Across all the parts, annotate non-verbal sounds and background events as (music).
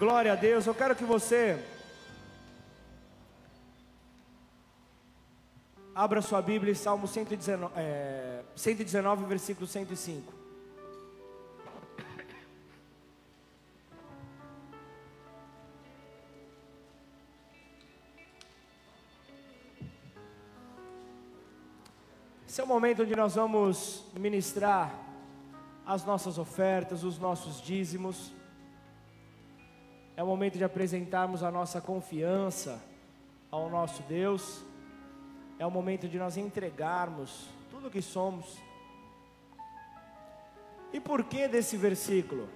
Glória a Deus. Eu quero que você abra sua Bíblia em Salmo 119, é, 119 versículo 105. Esse é o momento onde nós vamos ministrar as nossas ofertas, os nossos dízimos. É o momento de apresentarmos a nossa confiança ao nosso Deus. É o momento de nós entregarmos tudo o que somos. E por que desse versículo?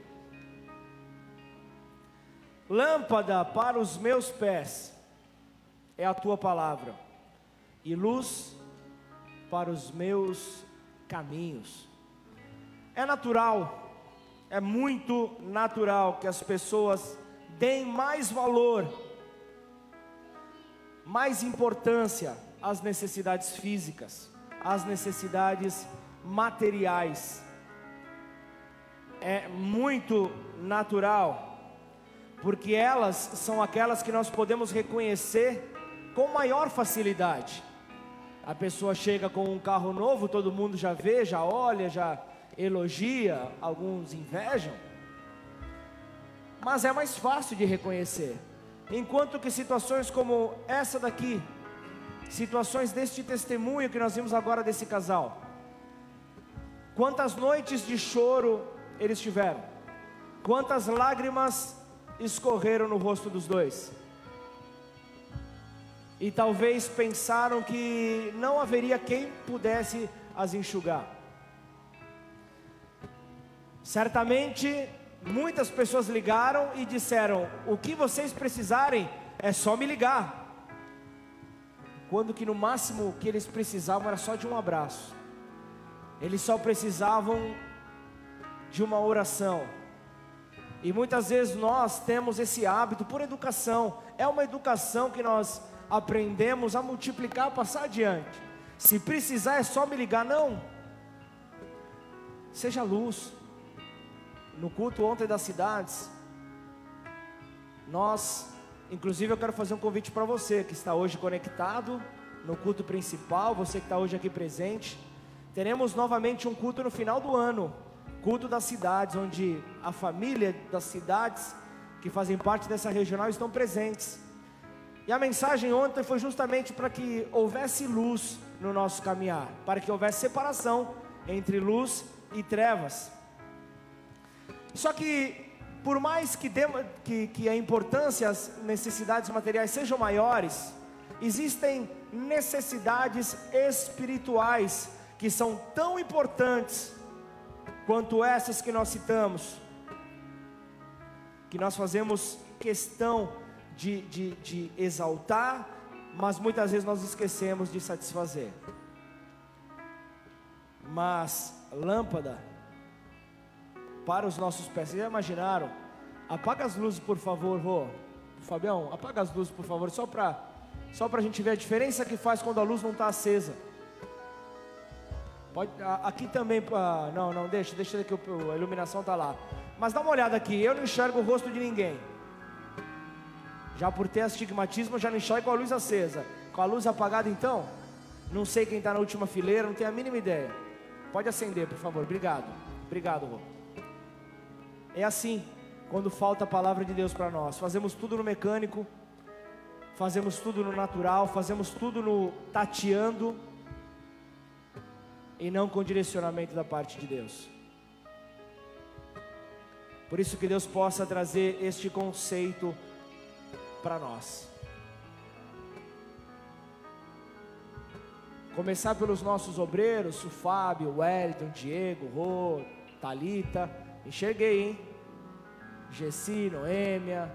Lâmpada para os meus pés é a tua palavra, e luz para os meus caminhos. É natural, é muito natural que as pessoas deem mais valor, mais importância às necessidades físicas, às necessidades materiais. É muito natural, porque elas são aquelas que nós podemos reconhecer com maior facilidade. A pessoa chega com um carro novo, todo mundo já vê, já olha, já elogia, alguns invejam. Mas é mais fácil de reconhecer. Enquanto que situações como essa daqui, situações deste testemunho que nós vimos agora desse casal, quantas noites de choro eles tiveram, quantas lágrimas escorreram no rosto dos dois e talvez pensaram que não haveria quem pudesse as enxugar. Certamente, muitas pessoas ligaram e disseram: O que vocês precisarem é só me ligar. Quando que no máximo o que eles precisavam era só de um abraço. Eles só precisavam de uma oração. E muitas vezes nós temos esse hábito por educação. É uma educação que nós aprendemos a multiplicar, a passar adiante. Se precisar é só me ligar, não. Seja luz. No culto ontem das cidades, nós, inclusive eu quero fazer um convite para você que está hoje conectado no culto principal, você que está hoje aqui presente. Teremos novamente um culto no final do ano, culto das cidades, onde a família das cidades que fazem parte dessa regional estão presentes. E a mensagem ontem foi justamente para que houvesse luz no nosso caminhar, para que houvesse separação entre luz e trevas. Só que, por mais que, de, que, que a importância, as necessidades materiais sejam maiores, existem necessidades espirituais que são tão importantes quanto essas que nós citamos, que nós fazemos questão de, de, de exaltar, mas muitas vezes nós esquecemos de satisfazer. Mas lâmpada para os nossos pés, vocês já imaginaram? Apaga as luzes, por favor, Rô. Fabião, apaga as luzes, por favor, só para só a gente ver a diferença que faz quando a luz não está acesa. Pode, aqui também, não, não, deixa, deixa que a iluminação está lá. Mas dá uma olhada aqui, eu não enxergo o rosto de ninguém. Já por ter astigmatismo, já não enxergo a luz acesa. Com a luz apagada, então, não sei quem está na última fileira, não tenho a mínima ideia. Pode acender, por favor. Obrigado. Obrigado, Rô. É assim, quando falta a palavra de Deus para nós. Fazemos tudo no mecânico, fazemos tudo no natural, fazemos tudo no tateando e não com direcionamento da parte de Deus. Por isso que Deus possa trazer este conceito para nós. Começar pelos nossos obreiros, o Fábio, o Wellington, o Diego, o Rô, Talita. Enxerguei, hein? Gessi, Noêmia,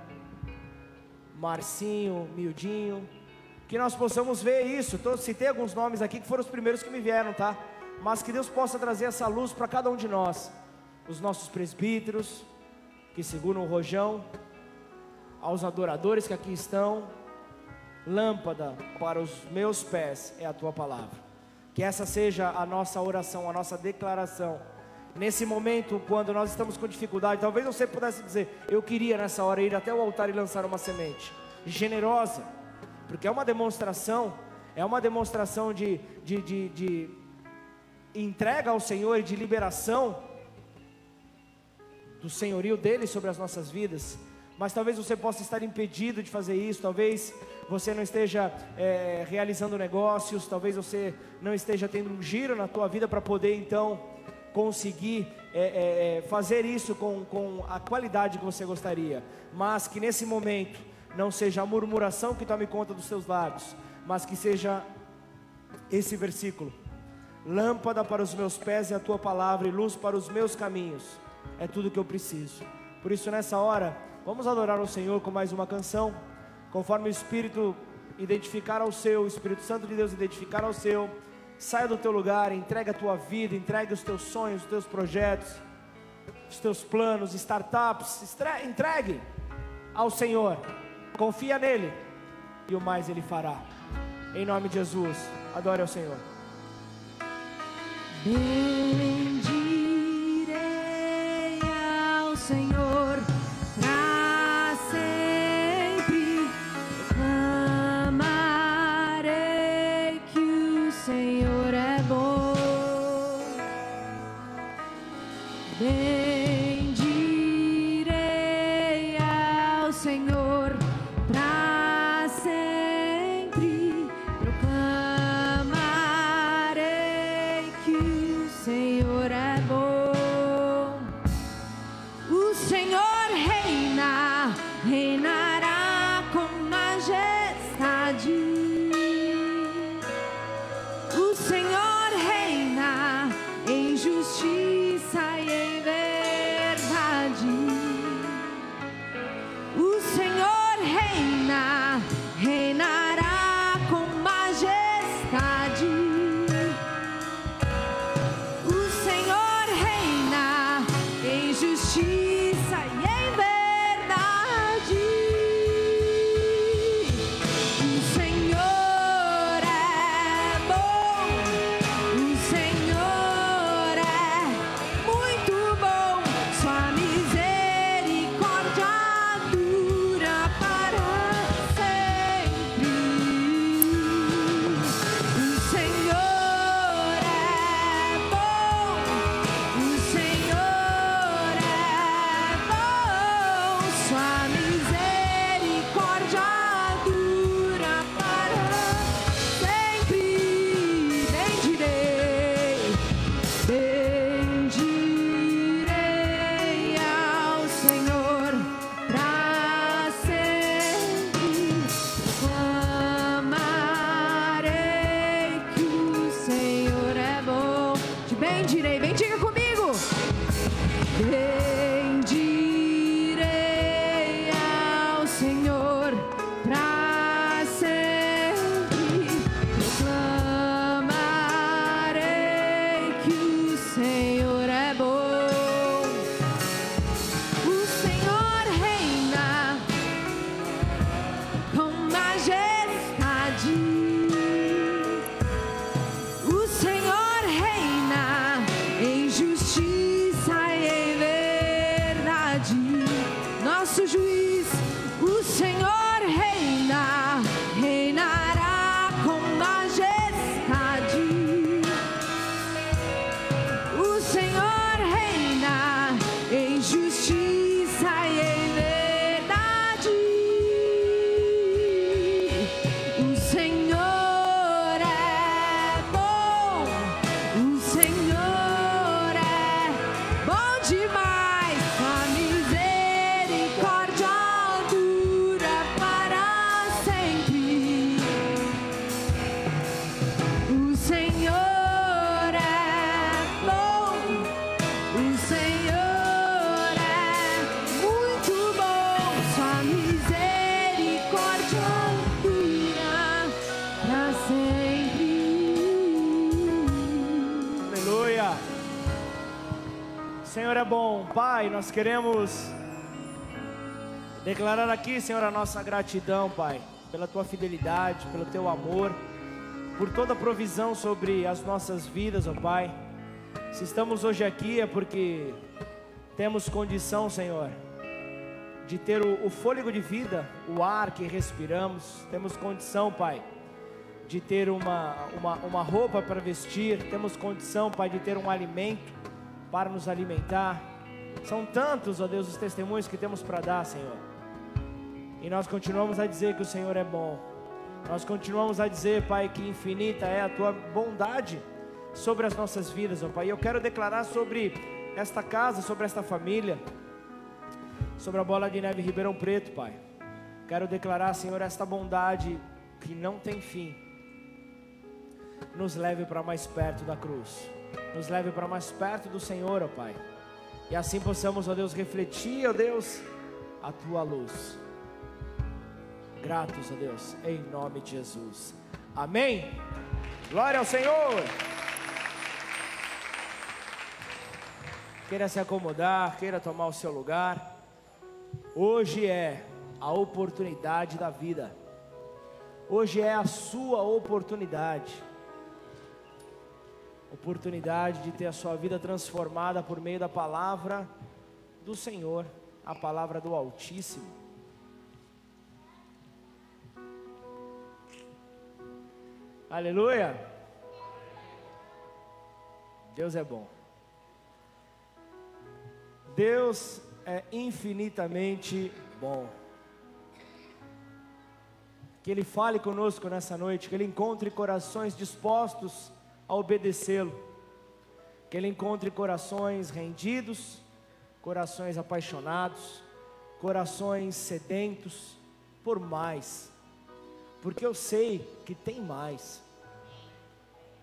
Marcinho, Mildinho. Que nós possamos ver isso. Tô, citei alguns nomes aqui que foram os primeiros que me vieram, tá? Mas que Deus possa trazer essa luz para cada um de nós. Os nossos presbíteros, que seguram o rojão, aos adoradores que aqui estão, lâmpada para os meus pés é a tua palavra. Que essa seja a nossa oração, a nossa declaração Nesse momento, quando nós estamos com dificuldade, talvez você pudesse dizer: Eu queria nessa hora ir até o altar e lançar uma semente generosa, porque é uma demonstração, é uma demonstração de, de, de, de entrega ao Senhor e de liberação do senhorio dele sobre as nossas vidas. Mas talvez você possa estar impedido de fazer isso, talvez você não esteja é, realizando negócios, talvez você não esteja tendo um giro na tua vida para poder então conseguir é, é, é, fazer isso com, com a qualidade que você gostaria, mas que nesse momento não seja a murmuração que tome conta dos seus lábios, mas que seja esse versículo: lâmpada para os meus pés é a tua palavra e luz para os meus caminhos, é tudo que eu preciso. Por isso, nessa hora, vamos adorar o Senhor com mais uma canção, conforme o Espírito identificar ao seu, o Espírito Santo de Deus identificar ao seu. Saia do teu lugar, entregue a tua vida, entregue os teus sonhos, os teus projetos, os teus planos, startups, entregue ao Senhor. Confia nele e o mais ele fará. Em nome de Jesus, adore ao Senhor. Bendirei ao Senhor. day. Pai, nós queremos declarar aqui, Senhor, a nossa gratidão, Pai, pela tua fidelidade, pelo teu amor, por toda a provisão sobre as nossas vidas, ó Pai. Se estamos hoje aqui é porque temos condição, Senhor, de ter o, o fôlego de vida, o ar que respiramos. Temos condição, Pai, de ter uma, uma, uma roupa para vestir. Temos condição, Pai, de ter um alimento para nos alimentar. São tantos, ó Deus, os testemunhos que temos para dar, Senhor. E nós continuamos a dizer que o Senhor é bom. Nós continuamos a dizer, Pai, que infinita é a tua bondade sobre as nossas vidas, ó Pai. E eu quero declarar sobre esta casa, sobre esta família, sobre a bola de neve Ribeirão Preto, Pai. Quero declarar, Senhor, esta bondade que não tem fim. Nos leve para mais perto da cruz. Nos leve para mais perto do Senhor, ó Pai. E assim possamos, ó Deus, refletir, ó Deus, a tua luz. Gratos, ó Deus, em nome de Jesus. Amém. Glória ao Senhor. Queira se acomodar, queira tomar o seu lugar. Hoje é a oportunidade da vida. Hoje é a sua oportunidade. Oportunidade de ter a sua vida transformada por meio da palavra do Senhor, a palavra do Altíssimo. Aleluia! Deus é bom. Deus é infinitamente bom. Que Ele fale conosco nessa noite, que Ele encontre corações dispostos a obedecê-lo, que Ele encontre corações rendidos, corações apaixonados, corações sedentos por mais, porque eu sei que tem mais.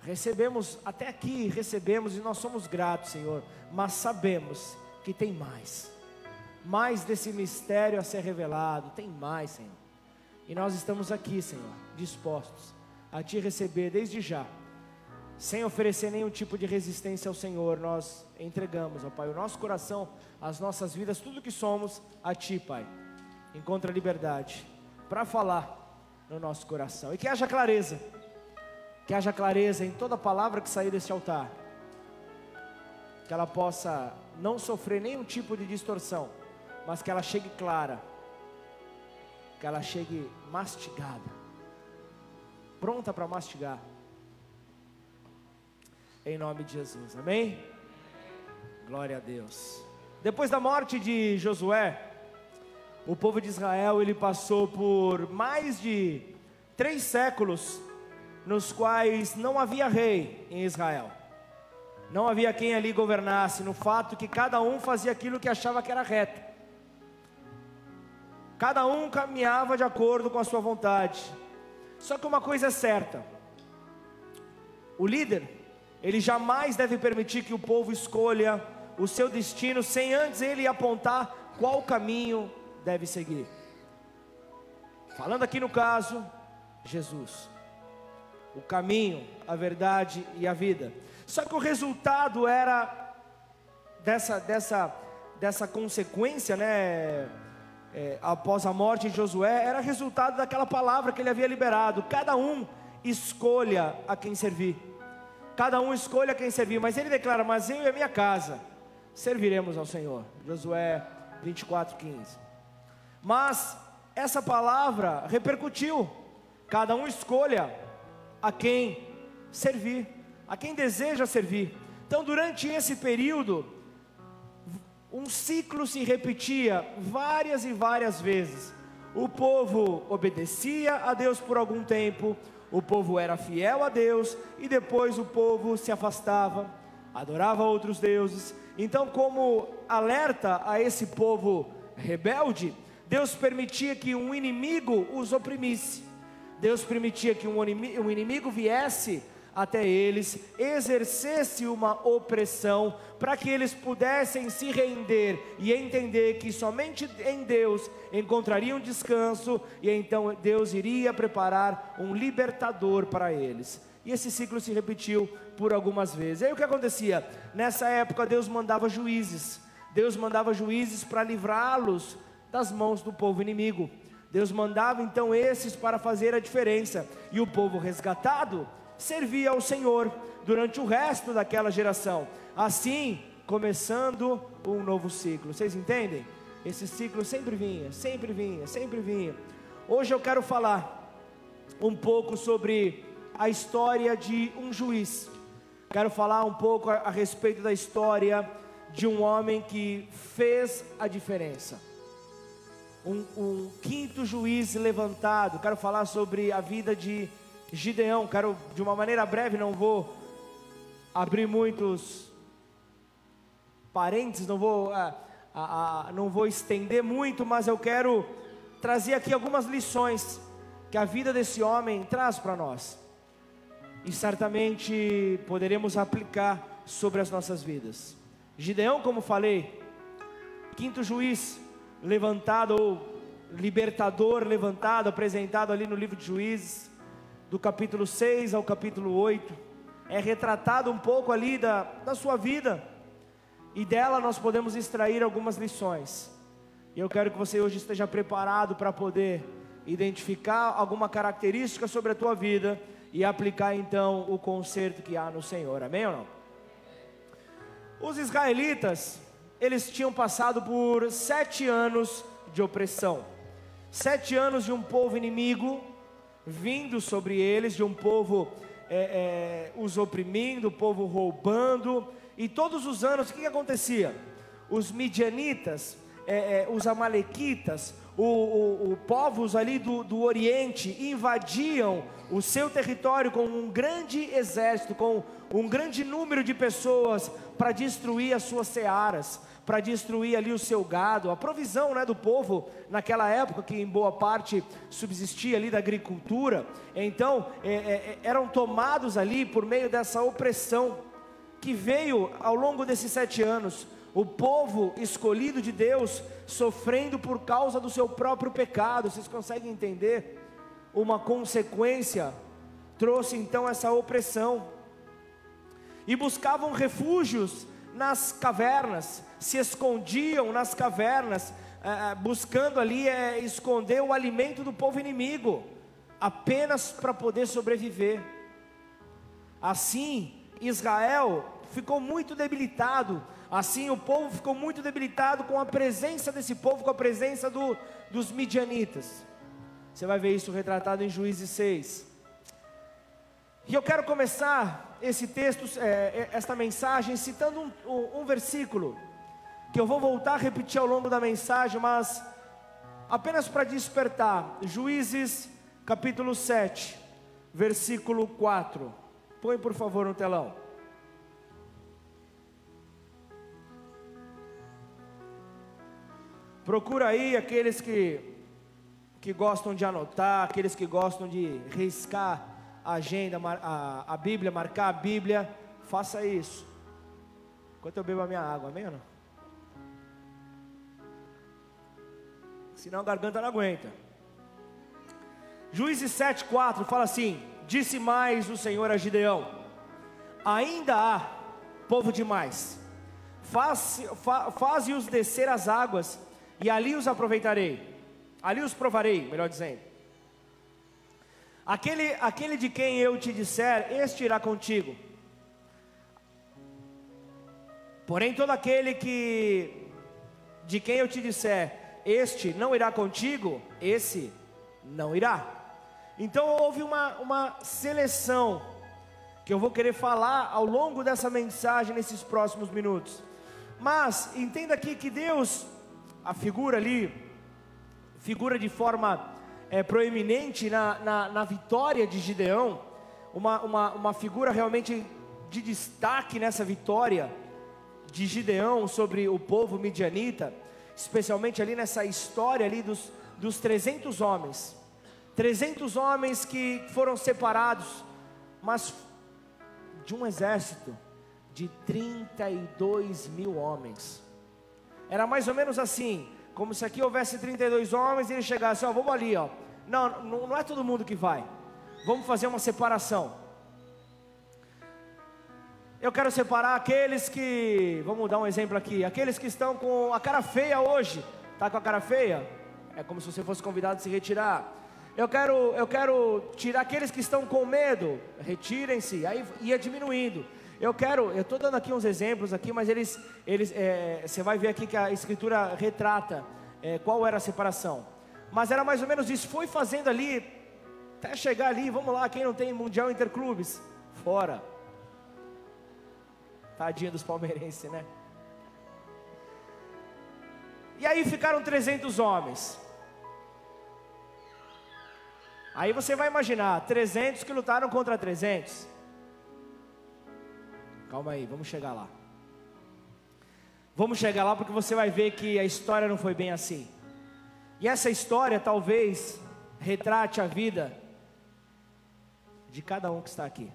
Recebemos, até aqui recebemos e nós somos gratos, Senhor, mas sabemos que tem mais, mais desse mistério a ser revelado, tem mais, Senhor. E nós estamos aqui, Senhor, dispostos a Te receber desde já, sem oferecer nenhum tipo de resistência ao Senhor, nós entregamos, ó Pai, o nosso coração, as nossas vidas, tudo que somos a Ti, Pai. Encontra liberdade para falar no nosso coração e que haja clareza, que haja clareza em toda palavra que sair desse altar, que ela possa não sofrer nenhum tipo de distorção, mas que ela chegue clara, que ela chegue mastigada, pronta para mastigar. Em nome de Jesus, amém? Glória a Deus. Depois da morte de Josué, o povo de Israel ele passou por mais de três séculos nos quais não havia rei em Israel. Não havia quem ali governasse, no fato que cada um fazia aquilo que achava que era reto. Cada um caminhava de acordo com a sua vontade. Só que uma coisa é certa: o líder, ele jamais deve permitir que o povo escolha o seu destino sem antes ele apontar qual caminho deve seguir. Falando aqui no caso, Jesus, o caminho, a verdade e a vida. Só que o resultado era dessa, dessa, dessa consequência, né? É, após a morte de Josué, era resultado daquela palavra que ele havia liberado. Cada um escolha a quem servir. Cada um escolha quem servir. Mas ele declara: Mas eu e a minha casa serviremos ao Senhor. Josué 24, 15. Mas essa palavra repercutiu. Cada um escolha a quem servir a quem deseja servir. Então, durante esse período, um ciclo se repetia várias e várias vezes. O povo obedecia a Deus por algum tempo, o povo era fiel a Deus e depois o povo se afastava, adorava outros deuses. Então, como alerta a esse povo rebelde, Deus permitia que um inimigo os oprimisse. Deus permitia que um inimigo viesse até eles, exercesse uma opressão, para que eles pudessem se render e entender que somente em Deus encontrariam descanso, e então Deus iria preparar um libertador para eles. E esse ciclo se repetiu por algumas vezes. E aí o que acontecia? Nessa época Deus mandava juízes. Deus mandava juízes para livrá-los das mãos do povo inimigo. Deus mandava então esses para fazer a diferença. E o povo resgatado servia ao Senhor. durante o resto daquela geração. Assim, começando um novo ciclo. Vocês entendem? Esse ciclo sempre vinha, sempre vinha, sempre vinha. Hoje eu quero falar um pouco sobre a história de um juiz. Quero falar um pouco a, a respeito da história de um homem que fez a diferença. Um, um, quinto juiz levantado. Quero falar sobre a vida de Gideão. Quero, de uma maneira breve, não vou abrir muitos parênteses, não vou, a, a, a, não vou estender muito, mas eu quero trazer aqui algumas lições que a vida desse homem traz para nós. E certamente poderemos aplicar sobre as nossas vidas. Gideão, como falei, quinto juiz levantado, ou libertador levantado, apresentado ali no livro de Juízes, do capítulo 6 ao capítulo 8, é retratado um pouco ali da, da sua vida, e dela nós podemos extrair algumas lições. E eu quero que você hoje esteja preparado para poder identificar alguma característica sobre a tua vida e aplicar então o conserto que há no Senhor. Amém ou não? Os israelitas, eles tinham passado por sete anos de opressão, sete anos de um povo inimigo vindo sobre eles, de um povo é, é, os oprimindo, o povo roubando, e todos os anos o que, que acontecia? Os midianitas, é, é os amalequitas, o, o, o povos ali do, do Oriente invadiam o seu território com um grande exército, com um grande número de pessoas para destruir as suas searas, para destruir ali o seu gado, a provisão né, do povo naquela época, que em boa parte subsistia ali da agricultura, então é, é, eram tomados ali por meio dessa opressão que veio ao longo desses sete anos o povo escolhido de Deus sofrendo por causa do seu próprio pecado. Vocês conseguem entender? Uma consequência trouxe então essa opressão. E buscavam refúgios nas cavernas, se escondiam nas cavernas, eh, buscando ali eh, esconder o alimento do povo inimigo, apenas para poder sobreviver. Assim, Israel ficou muito debilitado Assim o povo ficou muito debilitado com a presença desse povo, com a presença do, dos midianitas. Você vai ver isso retratado em Juízes 6. E eu quero começar esse texto, é, é, esta mensagem, citando um, um, um versículo, que eu vou voltar a repetir ao longo da mensagem, mas apenas para despertar. Juízes capítulo 7, versículo 4. Põe por favor no telão. Procura aí aqueles que, que gostam de anotar, aqueles que gostam de riscar a agenda, a, a Bíblia, marcar a Bíblia. Faça isso. Enquanto eu bebo a minha água, amém ou não? Senão a garganta não aguenta. Juízes 7,4 fala assim: Disse mais o Senhor a Gideão: Ainda há povo demais, faze-os faz descer as águas e ali os aproveitarei, ali os provarei, melhor dizendo. Aquele, aquele de quem eu te disser, este irá contigo. Porém, todo aquele que de quem eu te disser, este não irá contigo, esse não irá. Então houve uma, uma seleção que eu vou querer falar ao longo dessa mensagem nesses próximos minutos. Mas entenda aqui que Deus a figura ali, figura de forma é, proeminente na, na, na, vitória de Gideão, uma, uma, uma figura realmente de destaque nessa vitória de Gideão sobre o povo midianita, especialmente ali nessa história ali dos, dos 300 homens, 300 homens que foram separados, mas de um exército de 32 mil homens. Era mais ou menos assim, como se aqui houvesse 32 homens e ele chegasse, ó, vamos ali, ó. Não, não, não é todo mundo que vai. Vamos fazer uma separação. Eu quero separar aqueles que, vamos dar um exemplo aqui, aqueles que estão com a cara feia hoje. Tá com a cara feia? É como se você fosse convidado a se retirar. eu quero, eu quero tirar aqueles que estão com medo, retirem-se, aí ia diminuindo. Eu quero, eu estou dando aqui uns exemplos aqui, mas eles, eles, é, você vai ver aqui que a escritura retrata é, qual era a separação. Mas era mais ou menos isso, foi fazendo ali, até chegar ali, vamos lá, quem não tem Mundial Interclubes, fora. Tadinha dos palmeirenses, né? E aí ficaram 300 homens. Aí você vai imaginar, 300 que lutaram contra 300. Calma aí, vamos chegar lá. Vamos chegar lá porque você vai ver que a história não foi bem assim. E essa história talvez retrate a vida de cada um que está aqui.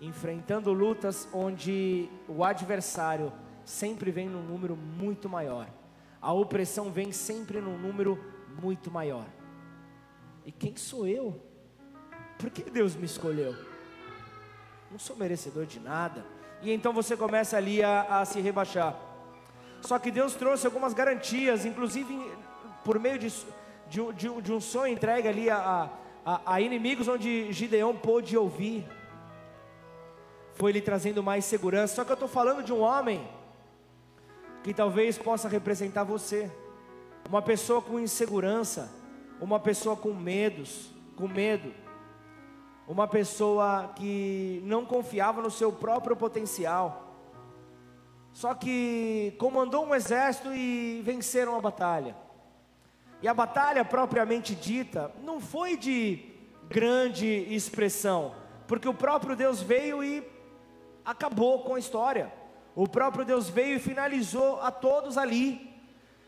Enfrentando lutas onde o adversário sempre vem num número muito maior. A opressão vem sempre num número muito maior. E quem sou eu? Por que Deus me escolheu? Não sou merecedor de nada. E então você começa ali a, a se rebaixar. Só que Deus trouxe algumas garantias, inclusive por meio de, de, de, de um sonho entregue ali a, a, a inimigos onde Gideão pôde ouvir. Foi lhe trazendo mais segurança. Só que eu estou falando de um homem que talvez possa representar você, uma pessoa com insegurança, uma pessoa com medos, com medo, uma pessoa que não confiava no seu próprio potencial. Só que comandou um exército e venceram a batalha. E a batalha propriamente dita não foi de grande expressão, porque o próprio Deus veio e acabou com a história. O próprio Deus veio e finalizou a todos ali.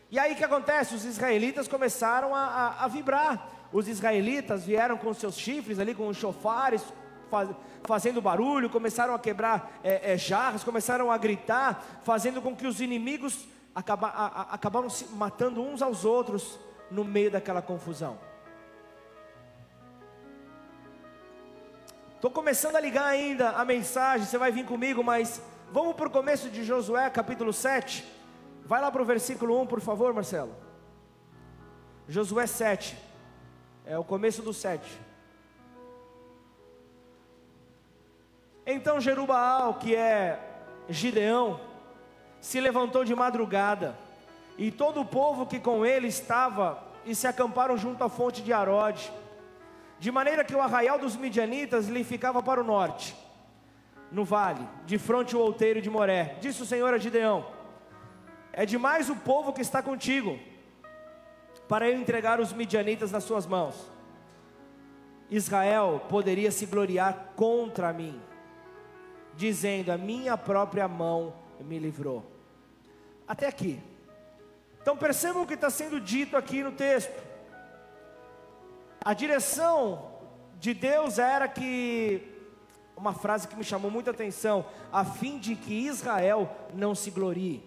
E aí o que acontece? Os israelitas começaram a, a, a vibrar. Os israelitas vieram com seus chifres ali, com os chofares, faz, fazendo barulho, começaram a quebrar é, é, jarras, começaram a gritar, fazendo com que os inimigos acaba, a, acabaram se matando uns aos outros no meio daquela confusão. Estou começando a ligar ainda a mensagem, você vai vir comigo, mas vamos para o começo de Josué, capítulo 7. Vai lá para o versículo 1, por favor, Marcelo. Josué 7. É o começo do 7. Então Jerubaal, que é Gideão, se levantou de madrugada, e todo o povo que com ele estava, e se acamparam junto à fonte de Arode, de maneira que o arraial dos midianitas lhe ficava para o norte, no vale, de fronte ao outeiro de Moré. Disse o Senhor a Gideão: É demais o povo que está contigo, para eu entregar os midianitas nas suas mãos. Israel poderia se gloriar contra mim, dizendo: A minha própria mão me livrou. Até aqui. Então percebam o que está sendo dito aqui no texto. A direção de Deus era que, uma frase que me chamou muita atenção, a fim de que Israel não se glorie,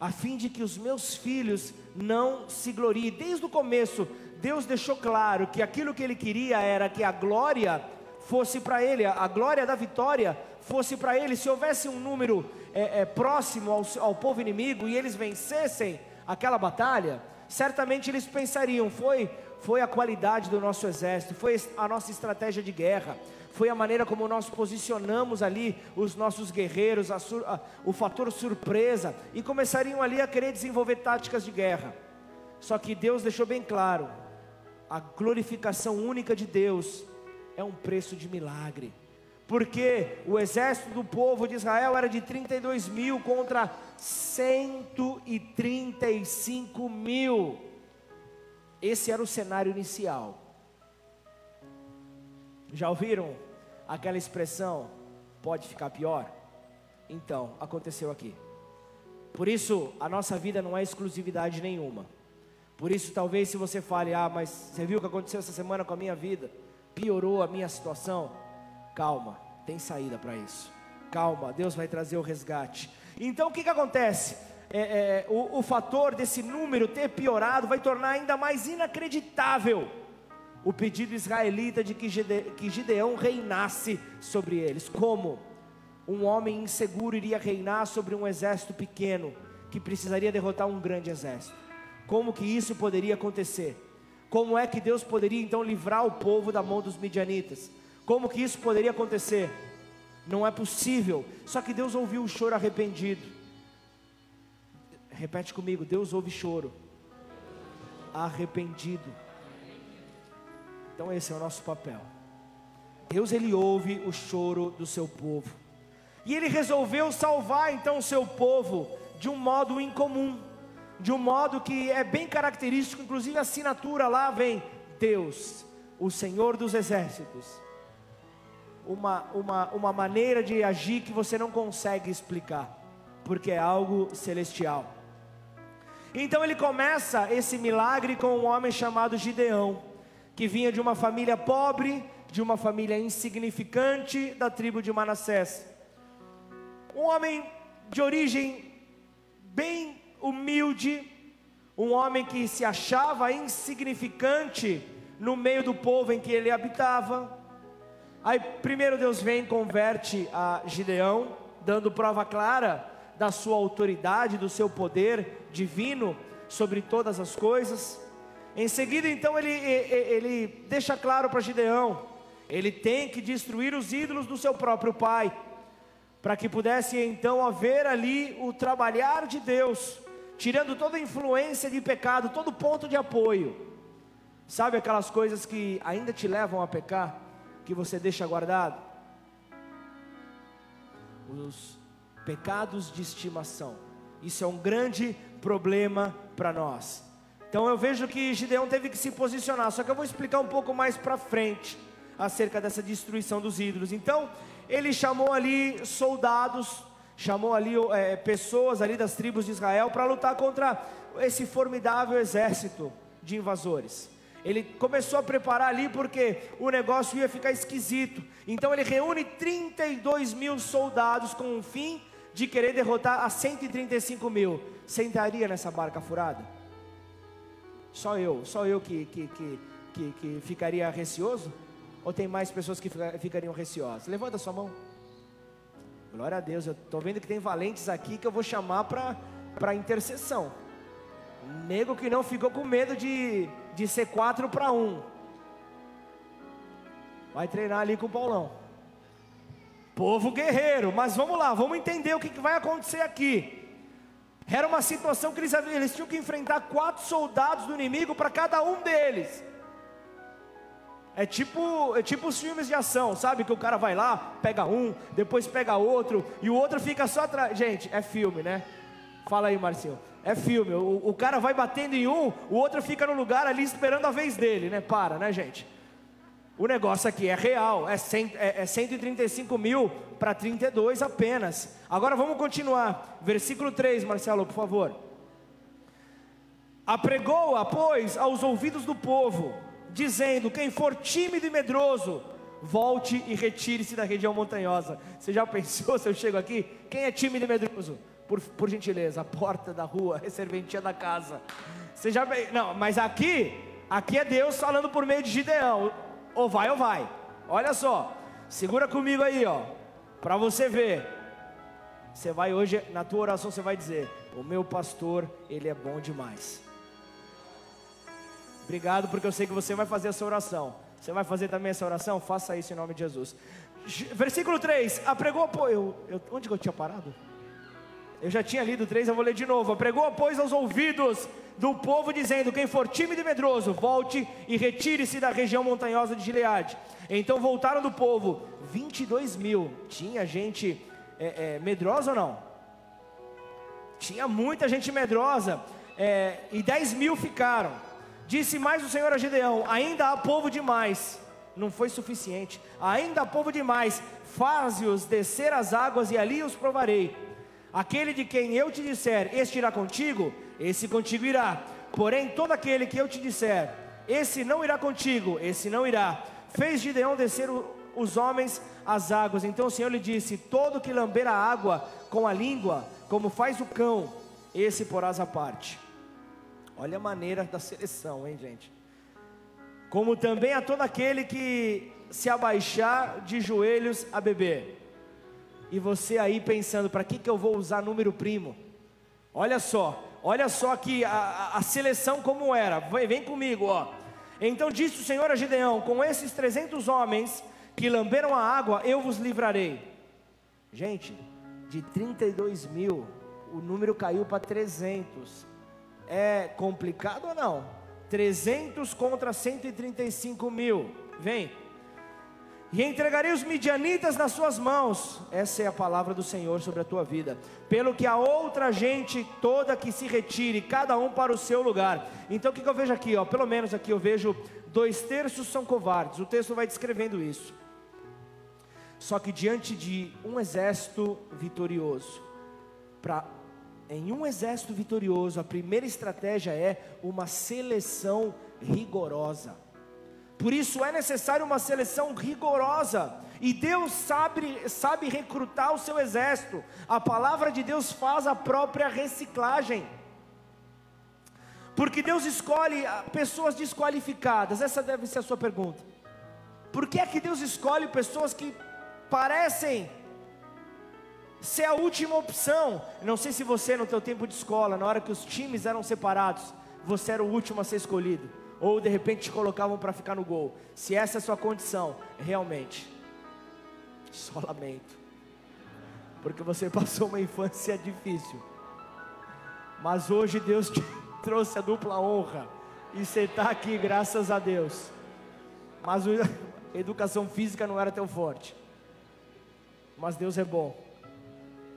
a fim de que os meus filhos não se gloriem. Desde o começo, Deus deixou claro que aquilo que ele queria era que a glória fosse para ele, a glória da vitória fosse para ele. Se houvesse um número é, é, próximo ao, ao povo inimigo e eles vencessem aquela batalha, certamente eles pensariam: foi, foi a qualidade do nosso exército, foi a nossa estratégia de guerra, foi a maneira como nós posicionamos ali os nossos guerreiros, a sur, a, o fator surpresa, e começariam ali a querer desenvolver táticas de guerra. Só que Deus deixou bem claro: a glorificação única de Deus é um preço de milagre. Porque o exército do povo de Israel era de 32 mil contra 135 mil. Esse era o cenário inicial. Já ouviram aquela expressão? Pode ficar pior? Então, aconteceu aqui. Por isso, a nossa vida não é exclusividade nenhuma. Por isso, talvez se você fale, ah, mas você viu o que aconteceu essa semana com a minha vida? Piorou a minha situação? Calma, tem saída para isso. Calma, Deus vai trazer o resgate. Então o que, que acontece? É, é, o, o fator desse número ter piorado vai tornar ainda mais inacreditável o pedido israelita de que, Gide, que Gideão reinasse sobre eles. Como? Um homem inseguro iria reinar sobre um exército pequeno que precisaria derrotar um grande exército. Como que isso poderia acontecer? como é que Deus poderia então livrar o povo da mão dos midianitas? Como que isso poderia acontecer? Não é possível. Só que Deus ouviu o choro arrependido. Repete comigo: Deus ouve choro arrependido. Então esse é o nosso papel. Deus ele ouve o choro do seu povo. E ele resolveu salvar então o seu povo de um modo incomum, de um modo que é bem característico, inclusive a assinatura lá vem Deus, o Senhor dos exércitos. Uma, uma, uma maneira de agir que você não consegue explicar, porque é algo celestial. Então ele começa esse milagre com um homem chamado Gideão, que vinha de uma família pobre, de uma família insignificante da tribo de Manassés. Um homem de origem bem humilde, um homem que se achava insignificante no meio do povo em que ele habitava. Aí primeiro Deus vem e converte a Gideão, dando prova clara da sua autoridade, do seu poder divino sobre todas as coisas. Em seguida, então, ele, ele deixa claro para Gideão: ele tem que destruir os ídolos do seu próprio pai, para que pudesse então haver ali o trabalhar de Deus, tirando toda a influência de pecado, todo ponto de apoio. Sabe aquelas coisas que ainda te levam a pecar, que você deixa guardado? Os pecados de estimação. Isso é um grande problema para nós. Então eu vejo que Gideão teve que se posicionar, só que eu vou explicar um pouco mais para frente acerca dessa destruição dos ídolos. Então ele chamou ali soldados, chamou ali é, pessoas ali das tribos de Israel para lutar contra esse formidável exército de invasores. Ele começou a preparar ali porque o negócio ia ficar esquisito. Então ele reúne 32 mil soldados com o fim de querer derrotar a 135 mil, sentaria nessa barca furada? Só eu, só eu que, que, que, que, que ficaria receoso? Ou tem mais pessoas que ficariam receosas? Levanta sua mão. Glória a Deus, eu estou vendo que tem valentes aqui que eu vou chamar para intercessão. Nego que não ficou com medo de, de ser 4 para 1. Vai treinar ali com o Paulão. Povo guerreiro, mas vamos lá, vamos entender o que, que vai acontecer aqui. Era uma situação que eles, eles tinham que enfrentar quatro soldados do inimigo para cada um deles. É tipo, é tipo os filmes de ação, sabe? Que o cara vai lá, pega um, depois pega outro, e o outro fica só atrás. Gente, é filme, né? Fala aí, Marcinho. É filme. O, o cara vai batendo em um, o outro fica no lugar ali esperando a vez dele, né? Para, né, gente? O negócio aqui é real, é, é, é 135 mil para 32 apenas. Agora vamos continuar. Versículo 3, Marcelo, por favor. Apregou-a, pois, aos ouvidos do povo, dizendo: Quem for tímido e medroso, volte e retire-se da região montanhosa. Você já (laughs) pensou se eu chego aqui? Quem é tímido e medroso? Por, por gentileza, a porta da rua, a serventia da casa. Você já Não, mas aqui, aqui é Deus falando por meio de Gideão ou vai ou vai. Olha só, segura comigo aí, ó, para você ver. Você vai hoje, na tua oração, você vai dizer: O meu pastor, ele é bom demais. Obrigado, porque eu sei que você vai fazer essa oração. Você vai fazer também essa oração? Faça isso em nome de Jesus. Versículo 3: Apregou, pô, eu, eu, onde que eu tinha parado? Eu já tinha lido 3, eu vou ler de novo. Apregou, pois, aos ouvidos do povo, dizendo: Quem for tímido e medroso, volte e retire-se da região montanhosa de Gileade. Então voltaram do povo 22 mil. Tinha gente é, é, medrosa ou não? Tinha muita gente medrosa. É, e 10 mil ficaram. Disse mais o Senhor a Gideão: Ainda há povo demais. Não foi suficiente. Ainda há povo demais. Faze-os descer as águas e ali os provarei. Aquele de quem eu te disser, este irá contigo, esse contigo irá. Porém, todo aquele que eu te disser, esse não irá contigo, esse não irá. Fez Gideão descer o, os homens às águas. Então o Senhor lhe disse: Todo que lamber a água com a língua, como faz o cão, esse porás à parte. Olha a maneira da seleção, hein, gente? Como também a todo aquele que se abaixar de joelhos a beber. E você aí pensando, para que, que eu vou usar número primo? Olha só, Olha só aqui a, a seleção como era. Vem, vem comigo, ó. Então disse o Senhor a Gideão: Com esses trezentos homens que lamberam a água, eu vos livrarei. Gente, de 32 mil, o número caiu para 300. É complicado ou não? 300 contra 135 mil. Vem. E entregarei os midianitas nas suas mãos. Essa é a palavra do Senhor sobre a tua vida. Pelo que a outra gente toda que se retire, cada um para o seu lugar. Então o que, que eu vejo aqui? Ó? Pelo menos aqui eu vejo dois terços são covardes. O texto vai descrevendo isso. Só que diante de um exército vitorioso, em um exército vitorioso, a primeira estratégia é uma seleção rigorosa. Por isso é necessário uma seleção rigorosa. E Deus sabe, sabe recrutar o seu exército. A palavra de Deus faz a própria reciclagem. Porque Deus escolhe ah, pessoas desqualificadas. Essa deve ser a sua pergunta. Por que é que Deus escolhe pessoas que parecem ser a última opção? Não sei se você no teu tempo de escola, na hora que os times eram separados, você era o último a ser escolhido ou de repente te colocavam para ficar no gol. Se essa é a sua condição, realmente, só lamento, porque você passou uma infância difícil, mas hoje Deus te (laughs) trouxe a dupla honra e você está aqui, graças a Deus. Mas a (laughs) educação física não era tão forte, mas Deus é bom.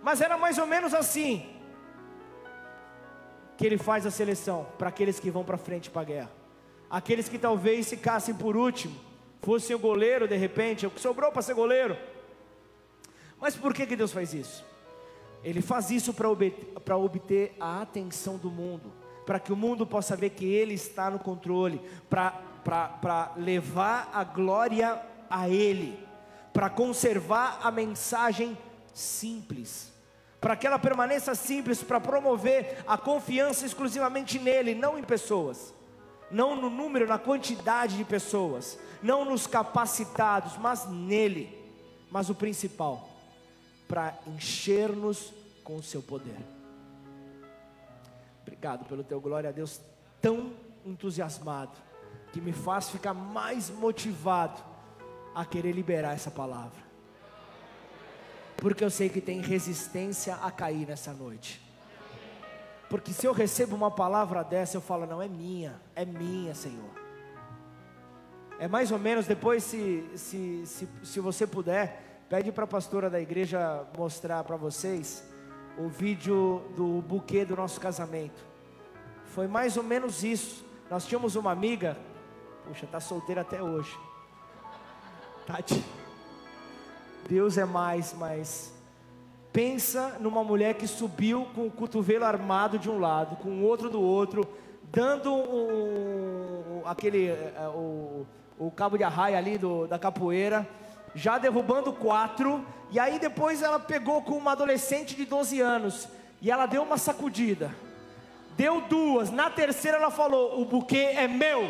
Mas era mais ou menos assim que ele faz a seleção para aqueles que vão para frente para a guerra aqueles que talvez ficassem por último, fossem o goleiro de repente, o que sobrou para ser goleiro. Mas por que, que Deus faz isso? Ele faz isso para obter, obter a atenção do mundo, para que o mundo possa ver que Ele está no controle, para levar a glória a Ele, para conservar a mensagem simples, para que ela permaneça simples, para promover a confiança exclusivamente nele, não em pessoas não no número, na quantidade de pessoas, não nos capacitados, mas nele. Mas o principal, para encher-nos com o seu poder. Obrigado pelo teu glória a Deus tão entusiasmado, que me faz ficar mais motivado a querer liberar essa palavra. Porque eu sei que tem resistência a cair nessa noite. Porque se eu recebo uma palavra dessa, eu falo, não, é minha, é minha, Senhor. É mais ou menos, depois, se, se, se, se você puder, pede para a pastora da igreja mostrar para vocês o vídeo do buquê do nosso casamento. Foi mais ou menos isso. Nós tínhamos uma amiga, puxa, está solteira até hoje. Tati. Deus é mais, mas Pensa numa mulher que subiu com o cotovelo armado de um lado, com o outro do outro, dando um, aquele eh, eh, o, o cabo de arraia ali do, da capoeira, já derrubando quatro, e aí depois ela pegou com uma adolescente de 12 anos e ela deu uma sacudida. Deu duas, na terceira ela falou: "O buquê é meu".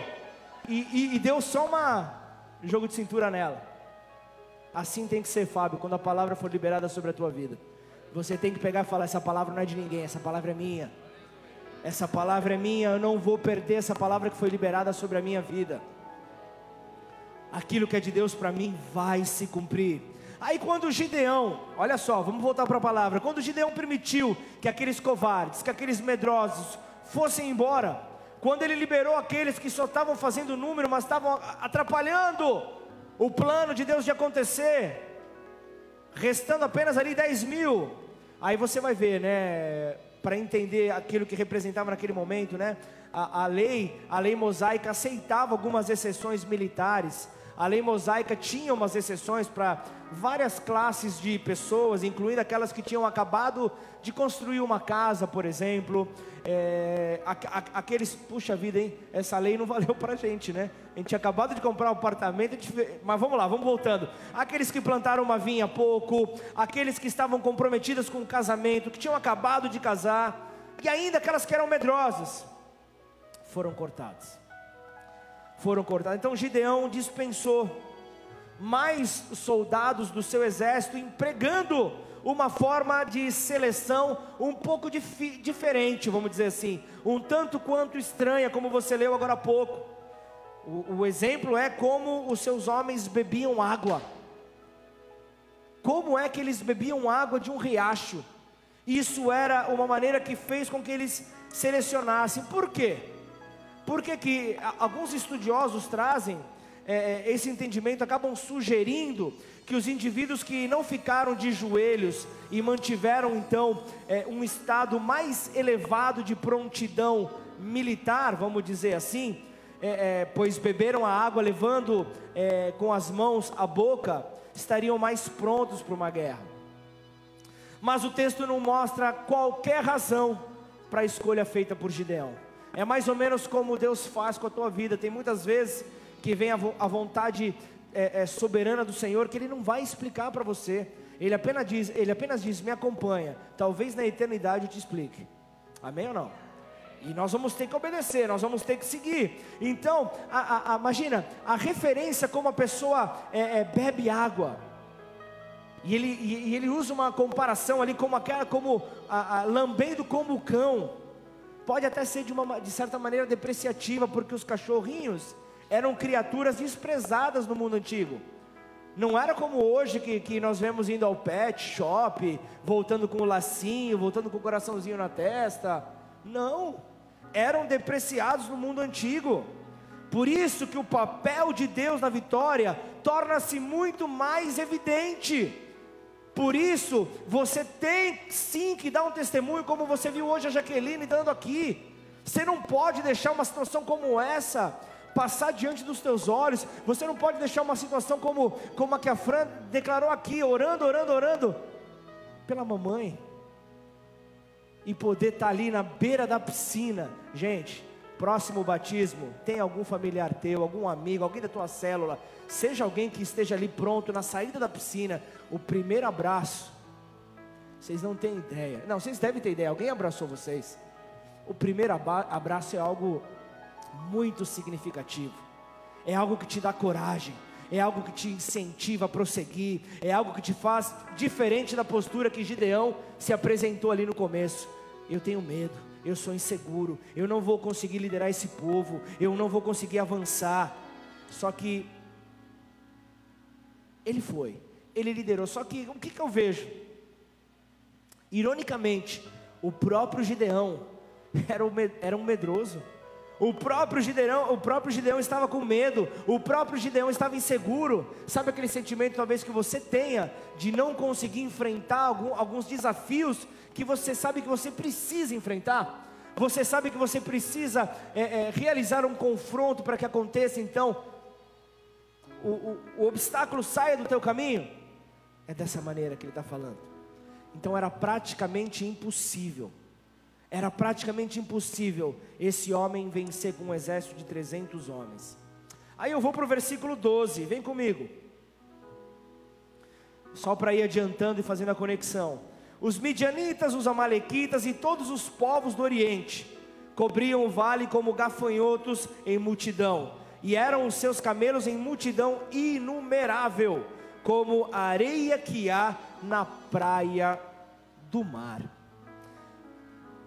E, e, e deu só uma jogo de cintura nela. Assim tem que ser, Fábio, quando a palavra for liberada sobre a tua vida. Você tem que pegar e falar: essa palavra não é de ninguém, essa palavra é minha. Essa palavra é minha, eu não vou perder essa palavra que foi liberada sobre a minha vida. Aquilo que é de Deus para mim vai se cumprir. Aí quando Gideão, olha só, vamos voltar para a palavra. Quando Gideão permitiu que aqueles covardes, que aqueles medrosos fossem embora, quando ele liberou aqueles que só estavam fazendo número, mas estavam atrapalhando o plano de Deus de acontecer, restando apenas ali 10 mil. Aí você vai ver, né? Para entender aquilo que representava naquele momento, né? A, a lei, a lei mosaica aceitava algumas exceções militares. A lei mosaica tinha umas exceções para várias classes de pessoas, incluindo aquelas que tinham acabado de construir uma casa, por exemplo. É, aqueles, puxa vida, hein? Essa lei não (laughs) valeu para a gente, né? A gente tinha acabado de comprar um apartamento, mas vamos lá, vamos voltando. Aqueles que plantaram uma vinha há pouco, aqueles que estavam comprometidos com o casamento, que tinham acabado de casar, e ainda aquelas que eram medrosas, foram cortadas. Foram cortadas. Então Gideão dispensou mais soldados do seu exército, empregando uma forma de seleção um pouco diferente, vamos dizer assim, um tanto quanto estranha, como você leu agora há pouco. O, o exemplo é como os seus homens bebiam água. Como é que eles bebiam água de um riacho? Isso era uma maneira que fez com que eles selecionassem. Por quê? Porque que alguns estudiosos trazem é, é, esse entendimento, acabam sugerindo que os indivíduos que não ficaram de joelhos e mantiveram então é, um estado mais elevado de prontidão militar, vamos dizer assim, é, é, pois beberam a água levando é, com as mãos a boca, estariam mais prontos para uma guerra. Mas o texto não mostra qualquer razão para a escolha feita por Gideão. É mais ou menos como Deus faz com a tua vida. Tem muitas vezes que vem a, a vontade é, é, soberana do Senhor que Ele não vai explicar para você. Ele apenas diz, Ele apenas diz, me acompanha. Talvez na eternidade eu te explique. Amém ou não? E nós vamos ter que obedecer, nós vamos ter que seguir. Então, a, a, a, imagina a referência como a pessoa é, é, bebe água. E ele, e, e ele usa uma comparação ali como aquela, como a, lambendo como o cão. Pode até ser de, uma, de certa maneira depreciativa, porque os cachorrinhos eram criaturas desprezadas no mundo antigo. Não era como hoje que, que nós vemos indo ao pet shop, voltando com o lacinho, voltando com o coraçãozinho na testa. Não, eram depreciados no mundo antigo. Por isso que o papel de Deus na vitória torna-se muito mais evidente. Por isso, você tem sim que dar um testemunho, como você viu hoje a Jaqueline dando aqui. Você não pode deixar uma situação como essa passar diante dos teus olhos. Você não pode deixar uma situação como, como a que a Fran declarou aqui, orando, orando, orando, pela mamãe. E poder estar tá ali na beira da piscina. Gente, próximo batismo, tem algum familiar teu, algum amigo, alguém da tua célula, seja alguém que esteja ali pronto na saída da piscina, o primeiro abraço. Vocês não têm ideia. Não, vocês devem ter ideia. Alguém abraçou vocês? O primeiro abraço é algo muito significativo. É algo que te dá coragem, é algo que te incentiva a prosseguir, é algo que te faz diferente da postura que Gideão se apresentou ali no começo. Eu tenho medo, eu sou inseguro, eu não vou conseguir liderar esse povo, eu não vou conseguir avançar. Só que ele foi, ele liderou. Só que o que, que eu vejo? Ironicamente, o próprio Gideão (laughs) era, era um medroso. O próprio Gideão, o próprio Gideão estava com medo, o próprio Gideão estava inseguro. Sabe aquele sentimento talvez que você tenha de não conseguir enfrentar algum, alguns desafios que você sabe que você precisa enfrentar? Você sabe que você precisa é, é, realizar um confronto para que aconteça então o, o, o obstáculo saia do teu caminho? É dessa maneira que ele está falando. Então era praticamente impossível era praticamente impossível esse homem vencer com um exército de 300 homens. Aí eu vou para o versículo 12, vem comigo. Só para ir adiantando e fazendo a conexão. Os midianitas, os amalequitas e todos os povos do Oriente cobriam o vale como gafanhotos em multidão, e eram os seus camelos em multidão inumerável, como a areia que há na praia do mar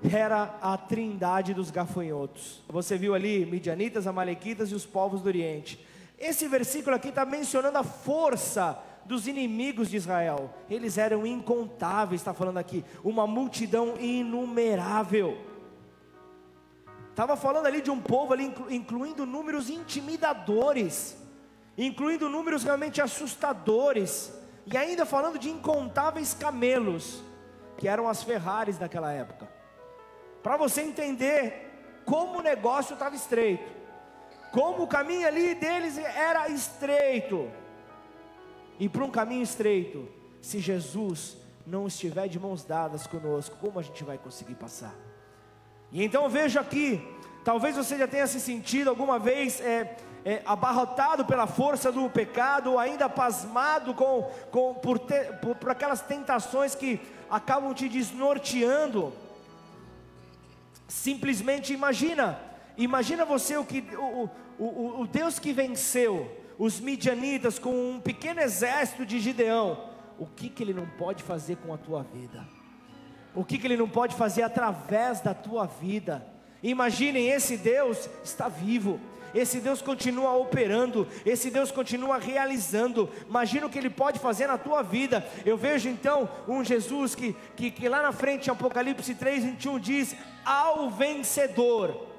era a trindade dos gafanhotos. Você viu ali midianitas, amalequitas e os povos do Oriente. Esse versículo aqui está mencionando a força dos inimigos de Israel. Eles eram incontáveis, está falando aqui, uma multidão inumerável. Estava falando ali de um povo ali, incluindo números intimidadores, incluindo números realmente assustadores, e ainda falando de incontáveis camelos, que eram as Ferraris daquela época para você entender como o negócio estava estreito, como o caminho ali deles era estreito. E para um caminho estreito, se Jesus não estiver de mãos dadas conosco, como a gente vai conseguir passar? E então veja aqui, talvez você já tenha se sentido alguma vez é, é, abarrotado pela força do pecado, ou ainda pasmado com, com, por, ter, por, por aquelas tentações que acabam te desnorteando. Simplesmente imagina, imagina você o que o, o, o Deus que venceu os midianitas com um pequeno exército de Gideão, o que, que ele não pode fazer com a tua vida? O que, que ele não pode fazer através da tua vida? Imaginem, esse Deus está vivo, esse Deus continua operando, esse Deus continua realizando. Imagina o que Ele pode fazer na tua vida. Eu vejo então um Jesus que, que, que lá na frente, em Apocalipse 3, 21, diz: Ao vencedor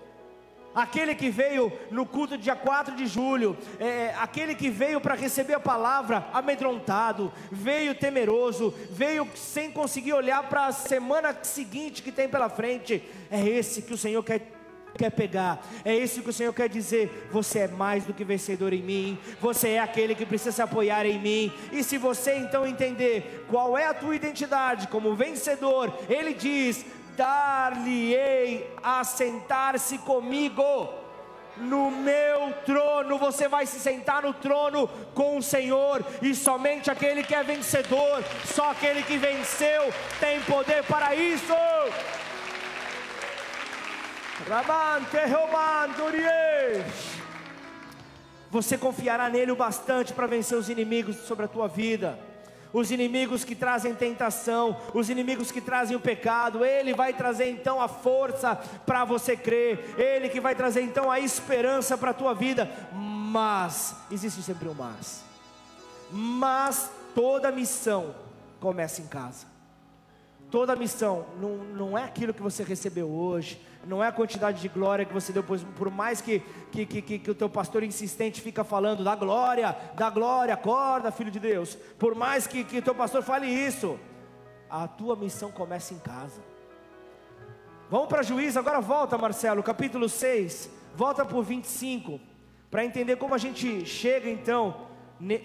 aquele que veio no culto dia 4 de julho, é, aquele que veio para receber a palavra amedrontado, veio temeroso, veio sem conseguir olhar para a semana seguinte que tem pela frente, é esse que o Senhor quer quer pegar. É isso que o Senhor quer dizer. Você é mais do que vencedor em mim. Você é aquele que precisa se apoiar em mim. E se você então entender qual é a tua identidade como vencedor, ele diz: dar-lhe-ei a sentar-se comigo no meu trono, você vai se sentar no trono com o Senhor, e somente aquele que é vencedor, só aquele que venceu, tem poder para isso. Você confiará nele o bastante para vencer os inimigos sobre a tua vida. Os inimigos que trazem tentação, os inimigos que trazem o pecado, Ele vai trazer então a força para você crer, Ele que vai trazer então a esperança para a tua vida, mas, existe sempre um mas, mas toda missão começa em casa, toda missão não, não é aquilo que você recebeu hoje, não é a quantidade de glória que você deu, pois por mais que, que, que, que, o teu pastor insistente fica falando da glória, da glória, acorda, filho de Deus, por mais que, que o teu pastor fale isso, a tua missão começa em casa. Vamos para Juízo, agora volta Marcelo, capítulo 6, volta por 25, para entender como a gente chega então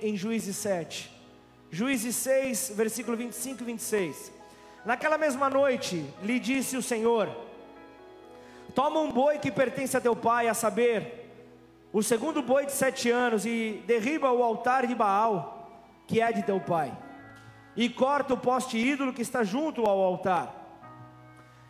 em Juízes 7. Juízes 6, versículo 25 e 26. Naquela mesma noite, lhe disse o Senhor: Toma um boi que pertence a teu pai, a saber, o segundo boi de sete anos, e derriba o altar de Baal, que é de teu pai, e corta o poste ídolo que está junto ao altar.